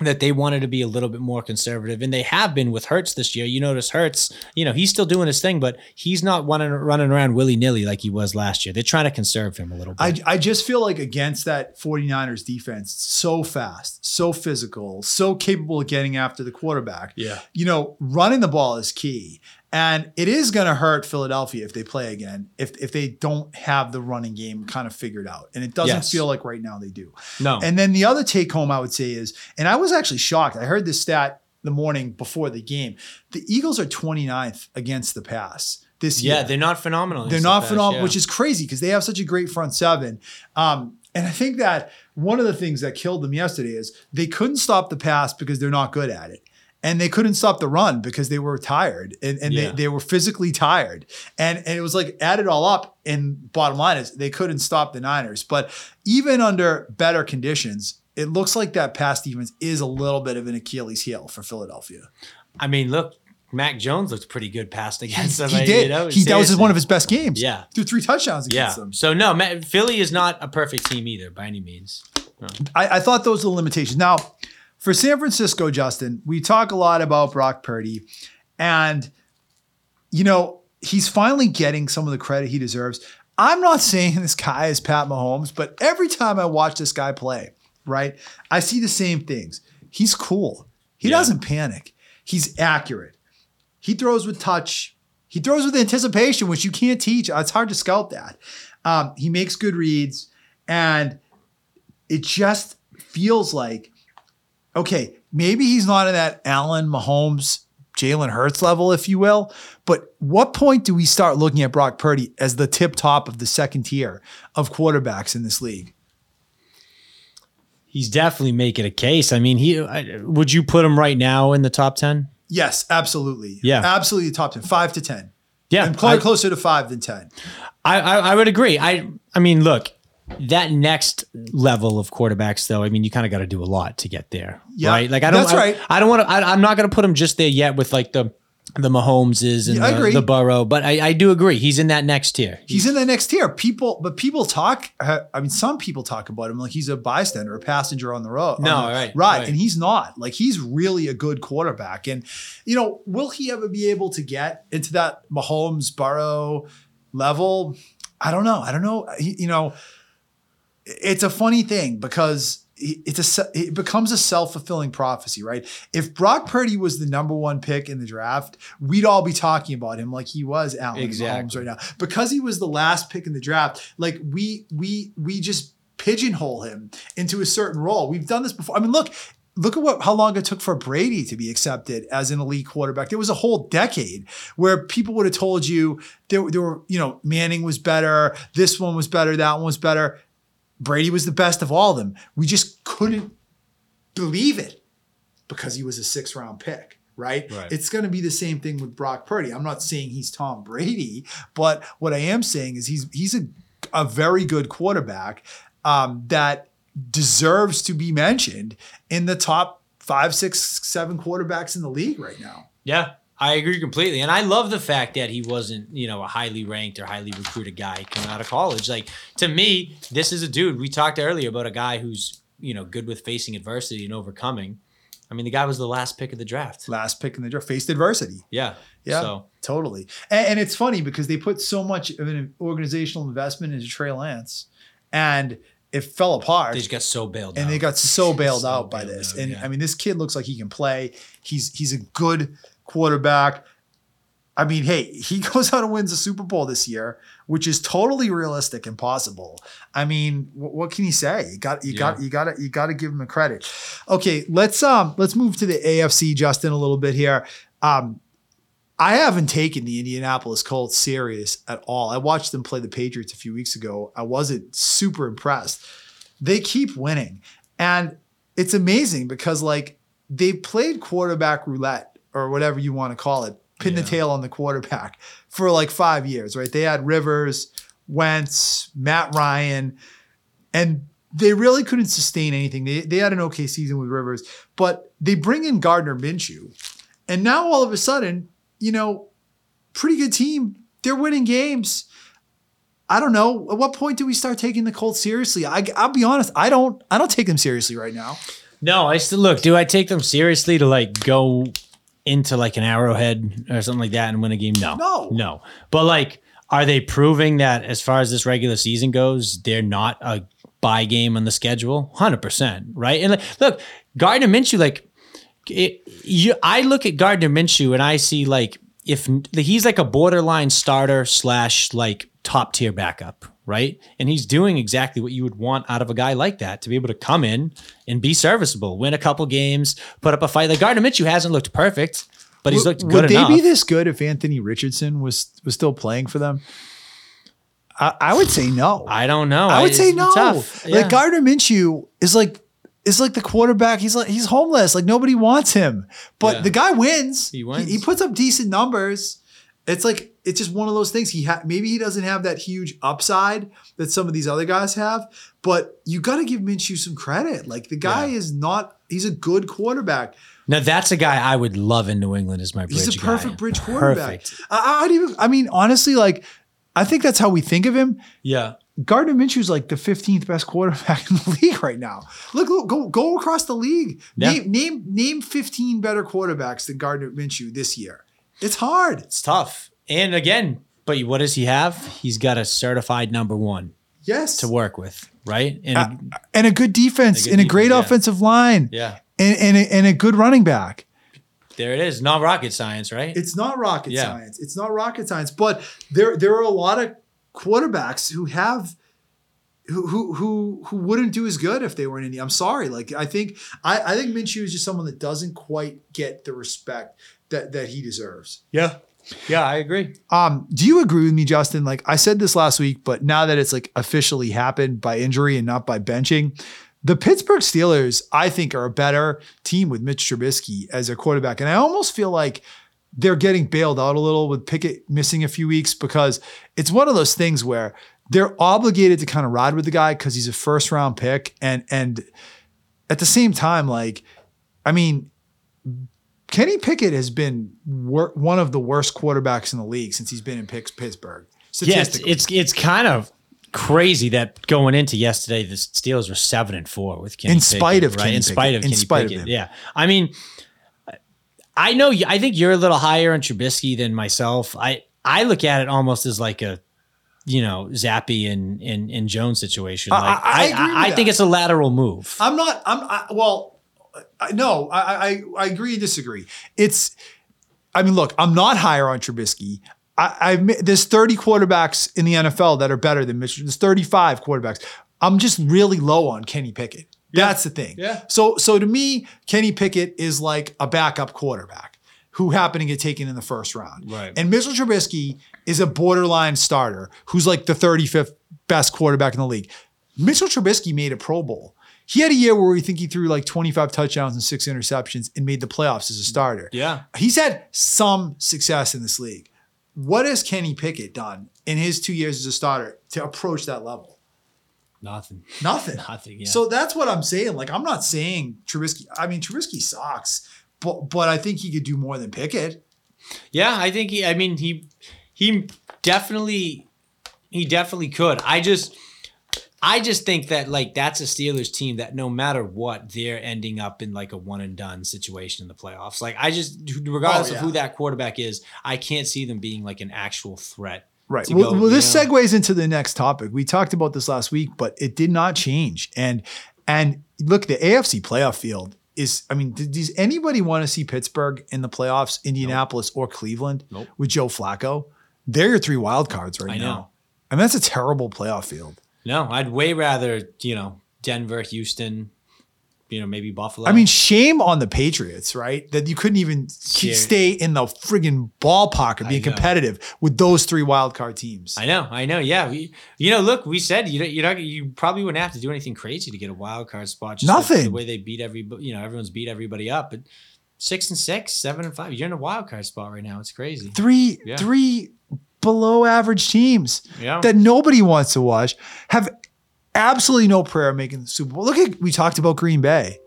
that they wanted to be a little bit more conservative, and they have been with Hurts this year. You notice Hurts, you know, he's still doing his thing, but he's not running running around willy nilly like he was last year. They're trying to conserve him a little bit. I, I just feel like against that 49ers defense, so fast, so physical, so capable of getting after the quarterback. Yeah. You know, running the ball is key. And it is going to hurt Philadelphia if they play again, if, if they don't have the running game kind of figured out. And it doesn't Yes. feel like right now they do. no, And then the other take home I would say is, and I was actually shocked. I heard this stat the morning before the game. The Eagles are 29th against the pass this year. yeah, they're not phenomenal. They're not the phenomenal, yeah. which is crazy because they have such a great front seven. Um, and I think that one of the things that killed them yesterday is they couldn't stop the pass because they're not good at it. And they couldn't stop the run because they were tired and, and Yeah. they, they were physically tired. And, and it was like add it all up. And bottom line is they couldn't stop the Niners. But even under better conditions, it looks like that pass defense is a little bit of an Achilles heel for Philadelphia. I mean, look, Mac Jones looked pretty good passed against them. he I- did. you know, he, that was one of his best games. Yeah. Threw three touchdowns Yeah. against them. So no, Ma- Philly is not a perfect team either by any means. I, I thought those were the limitations. Now, for San Francisco, Justin, we talk a lot about Brock Purdy, and you know he's finally getting some of the credit he deserves. I'm not saying this guy is Pat Mahomes, but every time I watch this guy play, right, I see the same things. He's cool. He Yeah. doesn't panic. He's accurate. He throws with touch. He throws with anticipation, which you can't teach. It's hard to scout that. Um, he makes good reads, and it just feels like, okay, maybe he's not in that Allen Mahomes, Jalen Hurts level, if you will. But what point do we start looking at Brock Purdy as the tip top of the second tier of quarterbacks in this league? He's definitely making a case. I mean, he I, would you put him right now in the top ten? Yes, absolutely. Yeah. absolutely. Top ten, five to ten. Yeah, and probably I- closer to five than ten. I, I I would agree. I I mean, look, that next level of quarterbacks, though. I mean, you kind of got to do a lot to get there, Yeah, right? Like I don't. that's I, right. I don't want to. I'm not going to put him just there yet with like the the Mahomeses and Yeah, the, the Burrow, but I, I do agree. He's in that next tier. He's in the next tier. People, but people talk. uh, I mean, some people talk about him like he's a bystander, a passenger on the road. No, the- right, right, right. and he's not. Like he's really a good quarterback. And you know, will he ever be able to get into that Mahomes Burrow level? I don't know. I don't know. He, you know, it's a funny thing because it's a it becomes a self-fulfilling prophecy, right? If Brock Purdy was the number one pick in the draft, we'd all be talking about him like he was Allen Exactly. Mahomes right now. Because he was the last pick in the draft, like we we we just pigeonhole him into a certain role. We've done this before. I mean, look, look at what how long it took for Brady to be accepted as an elite quarterback. There was a whole decade where people would have told you there, there were, you know, Manning was better, this one was better, that one was better. Brady was the best of all of them. We just couldn't believe it because he was a six round pick, right? Right. It's going to be the same thing with Brock Purdy. I'm not saying he's Tom Brady, but what I am saying is he's he's a, a very good quarterback um, that deserves to be mentioned in the top five, six, seven quarterbacks in the league right now. Yeah, I agree completely. And I love the fact that he wasn't, you know, a highly ranked or highly recruited guy coming out of college. Like to me, this is a dude. We talked earlier about a guy who's, you know, good with facing adversity and overcoming. I mean, the guy was the last pick of the draft. Last pick in the draft, faced adversity. Yeah. Yeah, So totally. And, and it's funny because they put so much of an organizational investment into Trey Lance, and it fell apart. they just got so bailed and out. they got so bailed So out by bailed this. out, and yeah. I mean, this kid looks like he can play. He's he's a good quarterback. I mean, hey, he goes out and wins a Super Bowl this year, which is totally realistic and possible. I mean, wh- what can you say? You got you got you got to you got to give him a credit. Okay, let's um let's move to the AFC, Justin, a little bit here. Um, I haven't taken the Indianapolis Colts serious at all. I watched them play the Patriots a few weeks ago. I wasn't super impressed. They keep winning. And it's amazing because like they played quarterback roulette or whatever you want to call it, pin the tail on the quarterback for like 5 years, right? They had Rivers, Wentz, Matt Ryan, and they really couldn't sustain anything. They they had an okay season with Rivers, but they bring in Gardner Minshew, and now all of a sudden, you know, pretty good team. They're winning games. I don't know. At what point do we start taking the Colts seriously? I, I'll be honest. I don't. I don't take them seriously right now. No, I still look. Do I take them seriously to like go into like an arrowhead or something like that and win a game? No, No. no. But like, are they proving that as far as this regular season goes, they're not a buy game on the schedule? Hundred percent, right? And like, look, Gardner Minshew, like, it, you, I look at Gardner Minshew and I see like if he's like a borderline starter slash like top tier backup, right? And he's doing exactly what you would want out of a guy like that to be able to come in and be serviceable, win a couple games, put up a fight. Like Gardner Minshew hasn't looked perfect, but he's looked good Would enough. they be this good if Anthony Richardson was was still playing for them? I, I would say no. I don't know. I would say no. Tough. Like Yeah. Gardner Minshew is like is like the quarterback. He's like he's homeless. Like nobody wants him. But Yeah. the guy wins. He wins. He, puts up decent numbers. It's like it's just one of those things. He ha- maybe he doesn't have that huge upside that some of these other guys have, but you got to give Minshew some credit. Like the guy Yeah. is not. He's a good quarterback. now that's a guy I would love in New England as my bridge He's a guy. perfect bridge quarterback. Perfect. I, I'd even. I mean, honestly, like I think that's how we think of him. Yeah. Gardner Minshew's like the 15th best quarterback in the league right now. Look, look go go across the league. Yeah. Name name name 15 better quarterbacks than Gardner Minshew this year. It's hard. It's tough. And again, but what does he have? He's got a certified number one Yes. to work with, right? And Uh, and a good defense A good and a great yeah. offensive line. yeah, And, and, a, and a good running back. there it is. Not rocket science, right? It's not rocket Yeah. science. It's not rocket science. But there there are a lot of quarterbacks who have who who who, wouldn't do as good if they were in. I'm sorry. Like I think I, I think Minshew is just someone that doesn't quite get the respect that that he deserves. yeah, yeah, I agree. Um, do you agree with me, Justin? Like I said this last week, but now that it's like officially happened by injury and not by benching, the Pittsburgh Steelers, I think, are a better team with Mitch Trubisky as their quarterback. And I almost feel like they're getting bailed out a little with Pickett missing a few weeks because it's one of those things where they're obligated to kind of ride with the guy because he's a first round pick. And and at the same time, like, I mean, Kenny Pickett has been wor- one of the worst quarterbacks in the league since he's been in Pitts- Pittsburgh. Yeah, it's, it's it's kind of crazy that going into yesterday, the Steelers were seven and four with Kenny In spite Pickett, of right? Kenny in spite Pickett. of In Kenny spite of Pickett. him. Yeah, I mean, I know. you- I think you're a little higher on Trubisky than myself. I I look at it almost as like a you know Zappe and and, and Jones situation. I- Like, I- I with I, think it's a lateral move. I'm not. I'm I, well. I, no, I, I I agree and disagree. It's. I mean, look, I'm not higher on Trubisky. I, I there's 30 quarterbacks in the NFL that are better than Mitch. There's 35 quarterbacks. I'm just really low on Kenny Pickett. That's the thing. Yeah. So so to me, Kenny Pickett is like a backup quarterback who happened to get taken in the first round. Right. And Mitchell Trubisky is a borderline starter who's like the 35th best quarterback in the league. Mitchell Trubisky made a Pro Bowl. He had a year where we think he threw like 25 touchdowns and six interceptions and made the playoffs as a starter. Yeah. He's had some success in this league. What has Kenny Pickett done in his two years as a starter to approach that level? Nothing. Nothing. Nothing. Yeah. So that's what I'm saying. Like, I'm not saying Trubisky. I mean, Trubisky sucks, but but I think he could do more than Pickett. Yeah, I think he. I mean, he he definitely he definitely could. I just I just think that like that's a Steelers team that no matter what, they're ending up in like a one and done situation in the playoffs. Like I just regardless Oh, yeah. of who that quarterback is, I can't see them being like an actual threat. Right. Well, go, well, this know. segues into the next topic. We talked about this last week, but it did not change. And and look, the AFC playoff field is. I mean, does anybody want to see Pittsburgh in the playoffs, Indianapolis or Cleveland Nope. with Joe Flacco? They're your three wild cards right I know. now. I mean, that's a terrible playoff field. No, I'd way rather, you know, Denver, Houston, you know, maybe Buffalo. I mean, shame on the Patriots, right? That you couldn't even keep, stay in the friggin' ballpark of being competitive with those three wild card teams. I know, I know. Yeah, we, you know, look, we said you, you, not, you probably wouldn't have to do anything crazy to get a wild card spot. Like Nothing. the way they beat every, you know, everyone's beat everybody up. But six and six, seven and five, you're in a wild card spot right now. It's crazy. three Yeah. three below average teams Yeah. that nobody wants to watch have absolutely no prayer of making the Super Bowl. Look at we talked about Green Bay.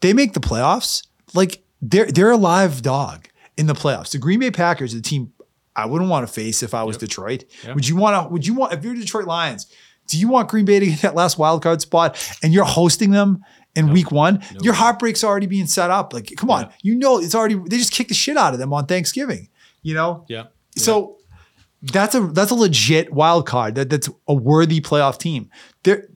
They make the playoffs. Like they're they're a live dog in the playoffs. The Green Bay Packers, the team I wouldn't want to face if I was Detroit. Would you want to? Would you want if you're Detroit Lions? Do you want Green Bay to get that last wild card spot and you're hosting them in week one? Your heartbreak's already being set up. Like, come on, you know it's already. They just kicked the shit out of them on Thanksgiving. You know. Yeah. So that's a that's a legit wild card. That that's a worthy playoff team. There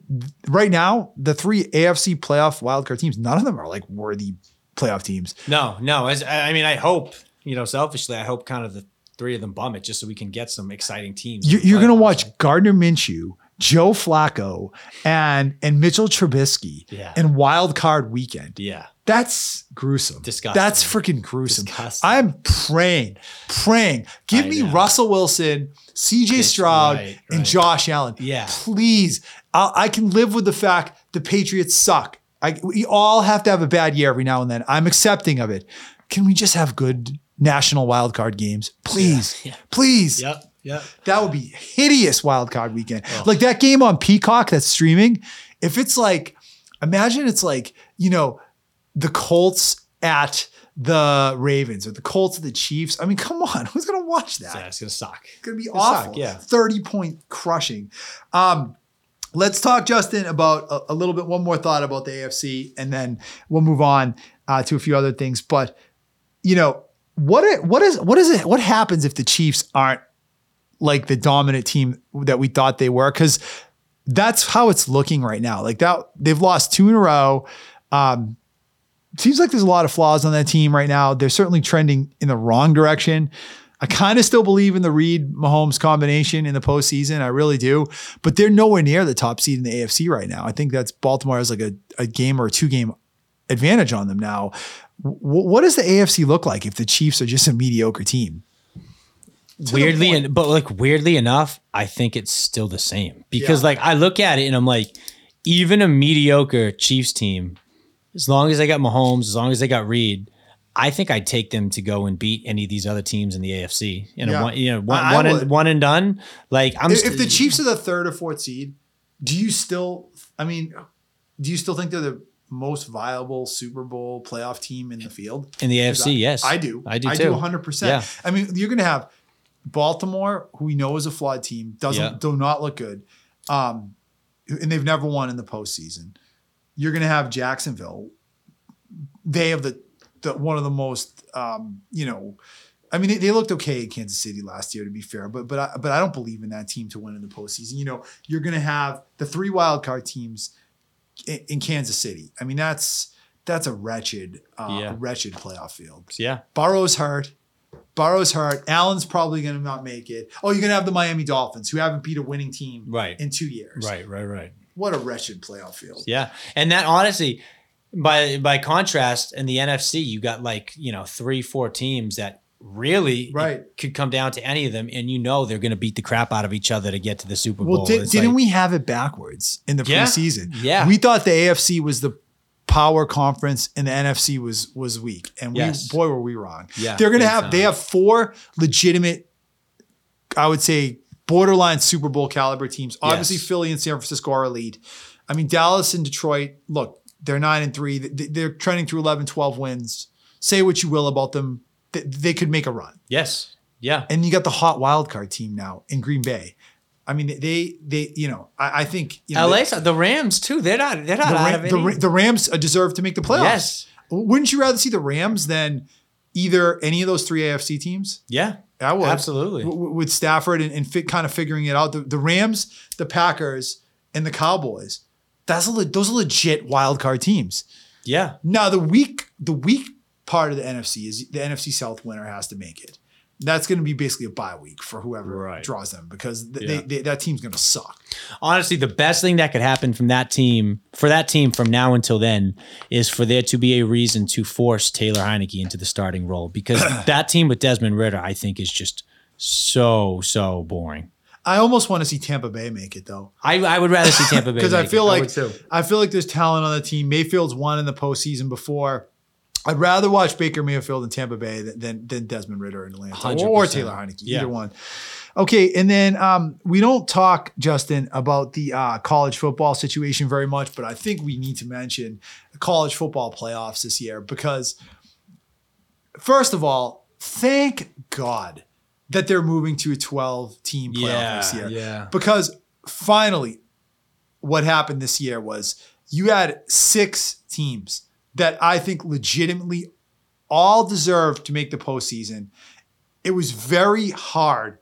right now, the three AFC playoff wild card teams, none of them are like worthy playoff teams. No, no. As I mean, I hope you know, selfishly, I hope kind of the three of them bum it just so we can get some exciting teams. You're, you're gonna watch Gardner Minshew, Joe Flacco, and and Mitchell Trubisky Yeah. in wild card weekend. Yeah. That's gruesome. Disgusting. That's freaking gruesome. Disgusting. I'm praying, praying. Give I me know. Russell Wilson, CJ Stroud, right, and right. Josh Allen. Yeah. Please. i I can live with the fact the Patriots suck. I, we all have to have a bad year every now and then. I'm accepting of it. Can we just have good national wild card games? Please. Yeah. Please. Yep. Yep. That would be hideous wild card weekend. Like that game on Peacock that's streaming. If it's like, imagine it's like, you know, the Colts at the Ravens or the Colts at the Chiefs. I mean, come on. Who's going to watch that? Yeah, it's gonna suck. It's going to be It's suck, awful. yeah. 30 point crushing. Um, let's talk, Justin, about a, a little bit, one more thought about the AFC, and then we'll move on uh, to a few other things. But, you know, what, it, what is, what is it, what happens if the Chiefs aren't like the dominant team that we thought they were? Because that's how it's looking right now. Like that, they've lost two in a row. Um, seems like there's a lot of flaws on that team right now. They're certainly trending in the wrong direction. I kind of still believe in the Reid Mahomes combination in the postseason. I really do. But they're nowhere near the top seed in the AFC right now. I think that's Baltimore has like a, a game or a two game advantage on them now. W- what does the AFC look like if the Chiefs are just a mediocre team? Weirdly, en- but like weirdly enough, I think it's still the same because Yeah. like I look at it and I'm like, even a mediocre Chiefs team, as long as they got Mahomes, as long as they got Reid, I think I'd take them to go and beat any of these other teams in the AFC. You know, Yeah. one, you know, one, I- I one and one and done. Like I'm If, st- if the Chiefs are the third or fourth seed, do you still, I mean, do you still think they're the most viable Super Bowl playoff team in the field? in the AFC, yes, I do. I do I too. do 100%. Yeah. I mean, you're going to have Baltimore, who we know is a flawed team, doesn't Yeah. do not look good. Um, and they've never won in the postseason. You're going to have Jacksonville. They have the, the one of the most, um, you know, I mean, they, they looked okay in Kansas City last year, to be fair, but but I, but I don't believe in that team to win in the postseason. You know, you're going to have the three wild card teams in, in Kansas City. I mean, that's that's a wretched, uh, Yeah. a wretched playoff field. yeah, Burrow's hurt. Burrow's hurt. Allen's probably going to not make it. Oh, you're going to have the Miami Dolphins, who haven't beat a winning team Right. in two years. right, right, right. What a wretched playoff field. Yeah, and that honestly, by by contrast, in the NFC, you got like you know three, four teams that really Right. could come down to any of them, and you know they're going to beat the crap out of each other to get to the Super Bowl. Well, did, didn't like- we have it backwards in the Yeah. preseason? Yeah. We thought the AFC was the power conference and the NFC was was weak. And we Yes. boy were we wrong. Yeah, They're gonna have time. they have four legitimate, I would say, borderline Super Bowl caliber teams. Obviously, Yes. Philly and San Francisco are elite. I mean, Dallas and Detroit, look, they're nine and three. They- They're trending through 11, 12 wins. Say what you will about them. They, they could make a run. Yes. Yeah. And you got the hot wild card team now in Green Bay. I mean, they they you know I, I think you know, LA, the Rams too. They're not. They're not the, Ram- of the. The Rams uh, deserve to make the playoffs. Yes. Wouldn't you rather see the Rams than either any of those three AFC teams? yeah. I would Absolutely. W- with Stafford and, and fit, kind of figuring it out. The, the Rams, the Packers, and the Cowboys. That's a le- those are legit wild card teams. Yeah. Now the weak the weak part of the NFC is the NFC South winner has to make it. That's going to be basically a bye week for whoever Right. draws them because th- Yeah. they, they, that team's going to suck. Honestly, the best thing that could happen from that team, for that team from now until then, is for there to be a reason to force Taylor Heinicke into the starting role because that team with Desmond Ridder, I think, is just so so boring. I almost want to see Tampa Bay make it though. I, I would rather see Tampa Bay because I feel it. like would too. I feel like there's talent on the team. Mayfield's won in the postseason before. I'd rather watch Baker Mayfield in Tampa Bay than than, than Desmond Ridder in Atlanta or, or 100%. Taylor Heinicke, Yeah. either one. Okay, and then um, we don't talk, Justin, about the uh, college football situation very much, but I think we need to mention the college football playoffs this year because, first of all, thank God that they're moving to a 12 team playoff this year. yeah. Because finally, what happened this year was you had six teams that I think legitimately all deserved to make the postseason. It was very hard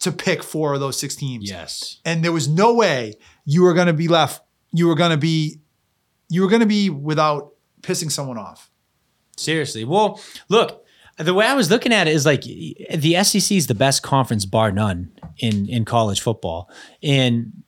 to pick four of those six teams. Yes. And there was no way you were going to be left, you were going to be, you were going to be without pissing someone off. Seriously. Well, look, the way I was looking at it is like the SEC is the best conference bar none in in college football, and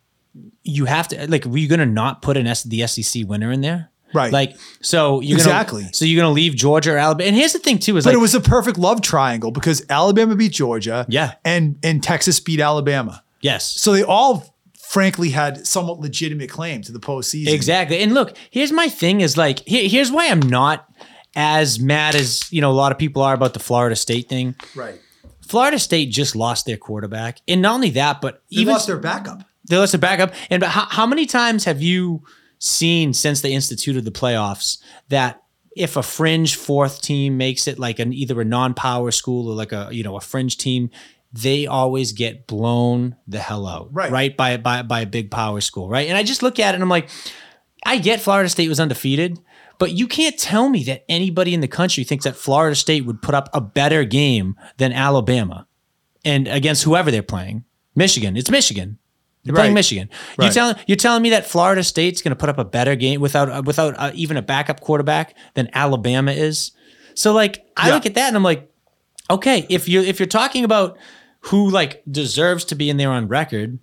you have to like, were you going to not put an S, the SEC winner in there? Right. Like, so you're Exactly. Gonna, so you're going to leave Georgia or Alabama. And here's the thing too: is But like, it was a perfect love triangle because Alabama beat Georgia. Yeah. And and Texas beat Alabama. yes, So they all frankly had somewhat legitimate claim to the postseason. Exactly. And look, here's my thing is like here, here's why I'm not as mad as, you know, a lot of people are about the Florida State thing. Right. Florida State just lost their quarterback. And not only that, but They even lost their backup. they lost their backup. And how, how many times have you seen since they instituted the playoffs that if a fringe fourth team makes it like an either a non-power school or like a you know a fringe team, they always get blown the hell out, Right. Right by by by a big power school, right? And I just look at it and I'm like, I get Florida State was undefeated, but you can't tell me that anybody in the country thinks that Florida State would put up a better game than Alabama and against whoever they're playing. Michigan, it's Michigan. They're playing Right. Michigan. You Right. telling you're telling me that Florida State's going to put up a better game without uh, without uh, even a backup quarterback than Alabama is? So like I Yeah. look at that and I'm like, okay, if you if you're talking about who like deserves to be in there on record,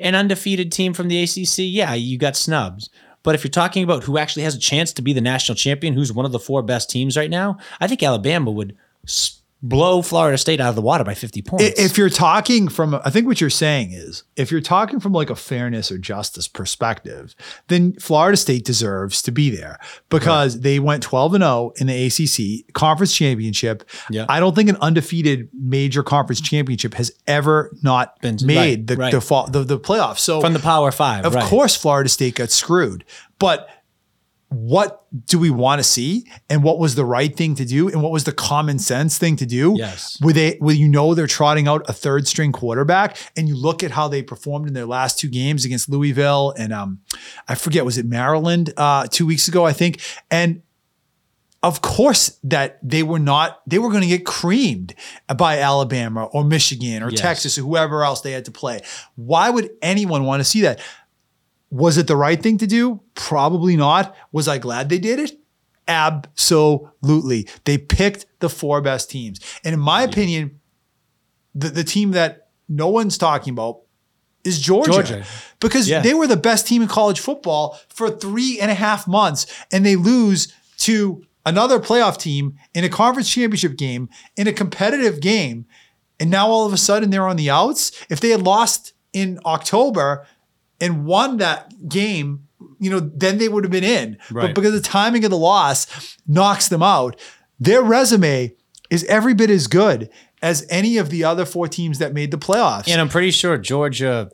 an undefeated team from the ACC, yeah, you got snubs. But if you're talking about who actually has a chance to be the national champion, who's one of the four best teams right now, I think Alabama would s- blow Florida State out of the water by 50 points. If you're talking from, I think what you're saying is, if you're talking from like a fairness or justice perspective, then Florida State deserves to be there because they went 12 and 0 in the ACC conference championship. Yeah. I don't think an undefeated major conference championship has ever not Been- made right, the, right. the, the the playoffs. So from the Power Five, of right. course, Florida State got screwed. But what do we want to see? And what was the right thing to do? And what was the common sense thing to do? Yes. Where they, where you know they're trotting out a third string quarterback, and you look at how they performed in their last two games against Louisville and um, I forget was it Maryland uh, two weeks ago, I think, and of course that they were not they were going to get creamed by Alabama or Michigan or Yes. Texas or whoever else they had to play. Why would anyone want to see that? Was it the right thing to do? Probably not. Was I glad they did it? Absolutely. They picked the four best teams. And in my opinion, the, the team that no one's talking about is Georgia. Georgia. Because Yeah. they were the best team in college football for three and a half months, and they lose to another playoff team in a conference championship game, in a competitive game. And now all of a sudden they're on the outs. If they had lost in October and won that game, you know, then they would have been in. But because the timing of the loss knocks them out, their resume is every bit as good as any of the other four teams that made the playoffs. And I'm pretty sure Georgia.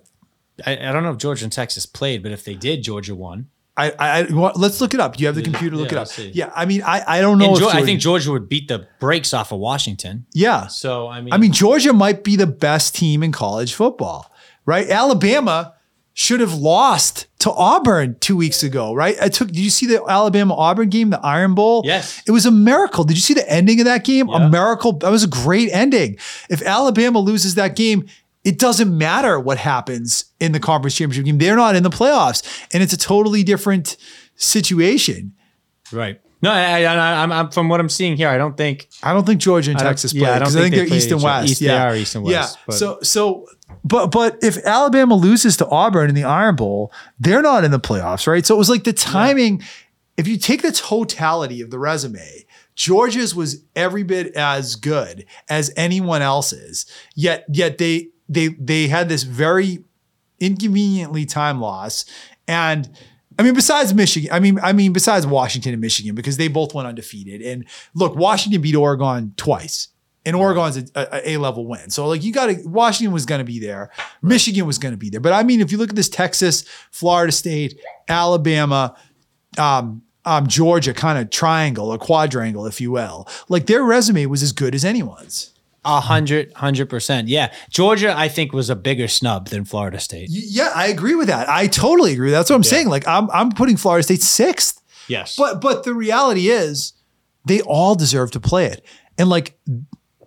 I, I don't know if Georgia and Texas played, but if they did, Georgia won. I, I, let's look it up. You have the computer. Look yeah, it up. Yeah, I mean, I, I don't know. And if Geor- I think Georgia would beat the brakes off of Washington. Yeah, So I mean, I mean, Georgia might be the best team in college football, right? Alabama should have lost to Auburn two weeks ago, right? I took. Did you see the Alabama Auburn game, the Iron Bowl? Yes. it was a miracle. Did you see the ending of that game? Yeah. A miracle. That was a great ending. If Alabama loses that game. It doesn't matter what happens in the conference championship game. They're not in the playoffs, and it's a totally different situation. right? No, I, I, I'm, I'm from what I'm seeing here. I don't think I don't think Georgia and I don't- Texas yeah, play I don't because I think they they're East and each other. West. East- they yeah, are East and West, Yeah. but- So so, but but if Alabama loses to Auburn in the Iron Bowl, they're not in the playoffs, right? So it was like the timing. If you take the totality of the resume, Georgia's was every bit as good as anyone else's. Yet yet they they they had this very inconveniently time loss and I mean, besides Michigan, I mean, I mean, besides Washington and Michigan, because they both went undefeated. And look, Washington beat Oregon twice, and Oregon's a, a, a level win. So like, you got to Washington was going to be there, Michigan was going to be there. But I mean, if you look at this Texas, Florida State, Alabama, um, um, Georgia kind of triangle or quadrangle, if you will, like their resume was as good as anyone's. A hundred, hundred percent. Yeah. Georgia, I think, was a bigger snub than Florida State. Yeah, I agree with that. I totally agree. That's what I'm saying. Like I'm I'm putting Florida State sixth. Yes. But but the reality is they all deserve to play it. And like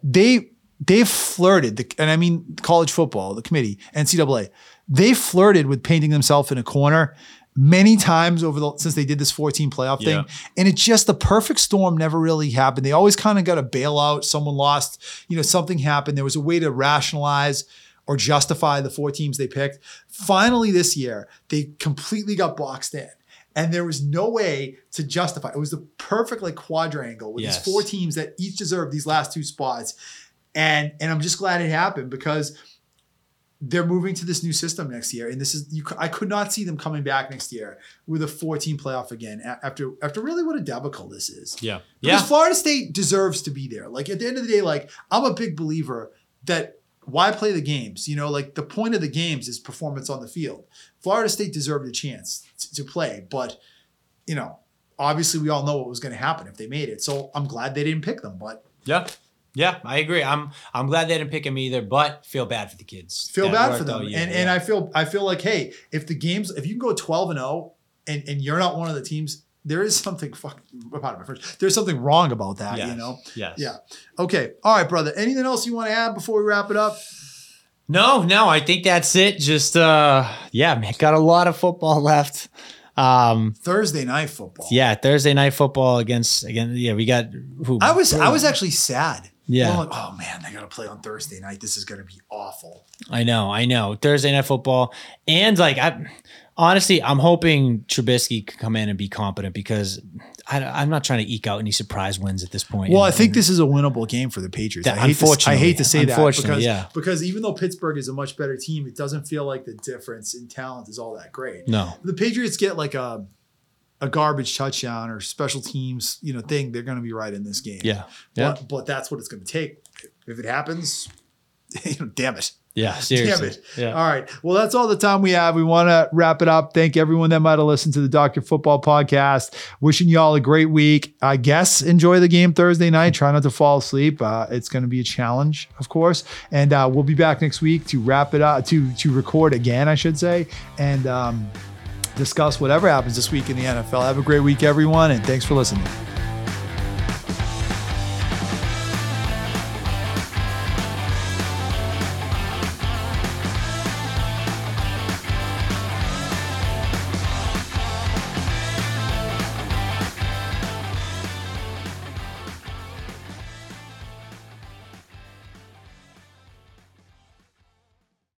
they they've flirted, the, and I mean college football, the committee, NCAA, they flirted with painting themselves in a corner many times over the since they did this 14 playoff Yeah. thing. And it's just the perfect storm never really happened. They always kind of got a bailout. Someone lost, you know, something happened. There was a way to rationalize or justify the four teams they picked. Finally, this year, they completely got boxed in. And there was no way to justify. It was the perfect like quadrangle with Yes. these four teams that each deserve these last two spots. And and I'm just glad it happened because they're moving to this new system next year, and this is you. I could not see them coming back next year with a 14 playoff again after after really what a debacle this is. yeah. Because Yeah. Florida State deserves to be there. Like at the end of the day, like I'm a big believer that why play the games? You know, like the point of the games is performance on the field. Florida State deserved a chance t- to play, but you know, obviously we all know what was going to happen if they made it. So I'm glad they didn't pick them, but Yeah. Yeah, I agree. I'm I'm glad they didn't pick him either, but feel bad for the kids. feel bad for them. yeah, and and. I feel I feel like hey, if the games if you can go 12 and 0 and and you're not one of the teams, there is something fuck my French. There's something wrong about that, Yes. you know. Yes. Yeah. Okay. All right, brother. Anything else you want to add before we wrap it up? No, no, I think that's it. Just uh yeah, man, got a lot of football left. Um Thursday night football. yeah, Thursday night football against again. Yeah, we got who I was I was actually sad. Yeah. Like, oh man, they gotta play on Thursday night. This is gonna be awful. I know, I know. Thursday night football, and like I, honestly, I'm hoping Trubisky can come in and be competent because I, am not trying to eke out any surprise wins at this point. Well, I think this is a winnable game for the Patriots. That- I hate, to, I hate to say that because, yeah. because even though Pittsburgh is a much better team, it doesn't feel like the difference in talent is all that great. no, the Patriots get like a a garbage touchdown or special teams, you know, thing, they're going to be right in this game. yeah, yeah, But, but that's what it's going to take. If it happens, you know, damn it. yeah. Seriously, Damn it. yeah. All right. Well, that's all the time we have. We want to wrap it up. Thank everyone that might have listened to the Dr. Football podcast. Wishing y'all a great week. I guess enjoy the game Thursday night. Try not to fall asleep. Uh, it's going to be a challenge, of course. And uh, we'll be back next week to wrap it up, to, to record again, I should say. And, um, discuss whatever happens this week in the NFL. Have a great week, everyone, and thanks for listening.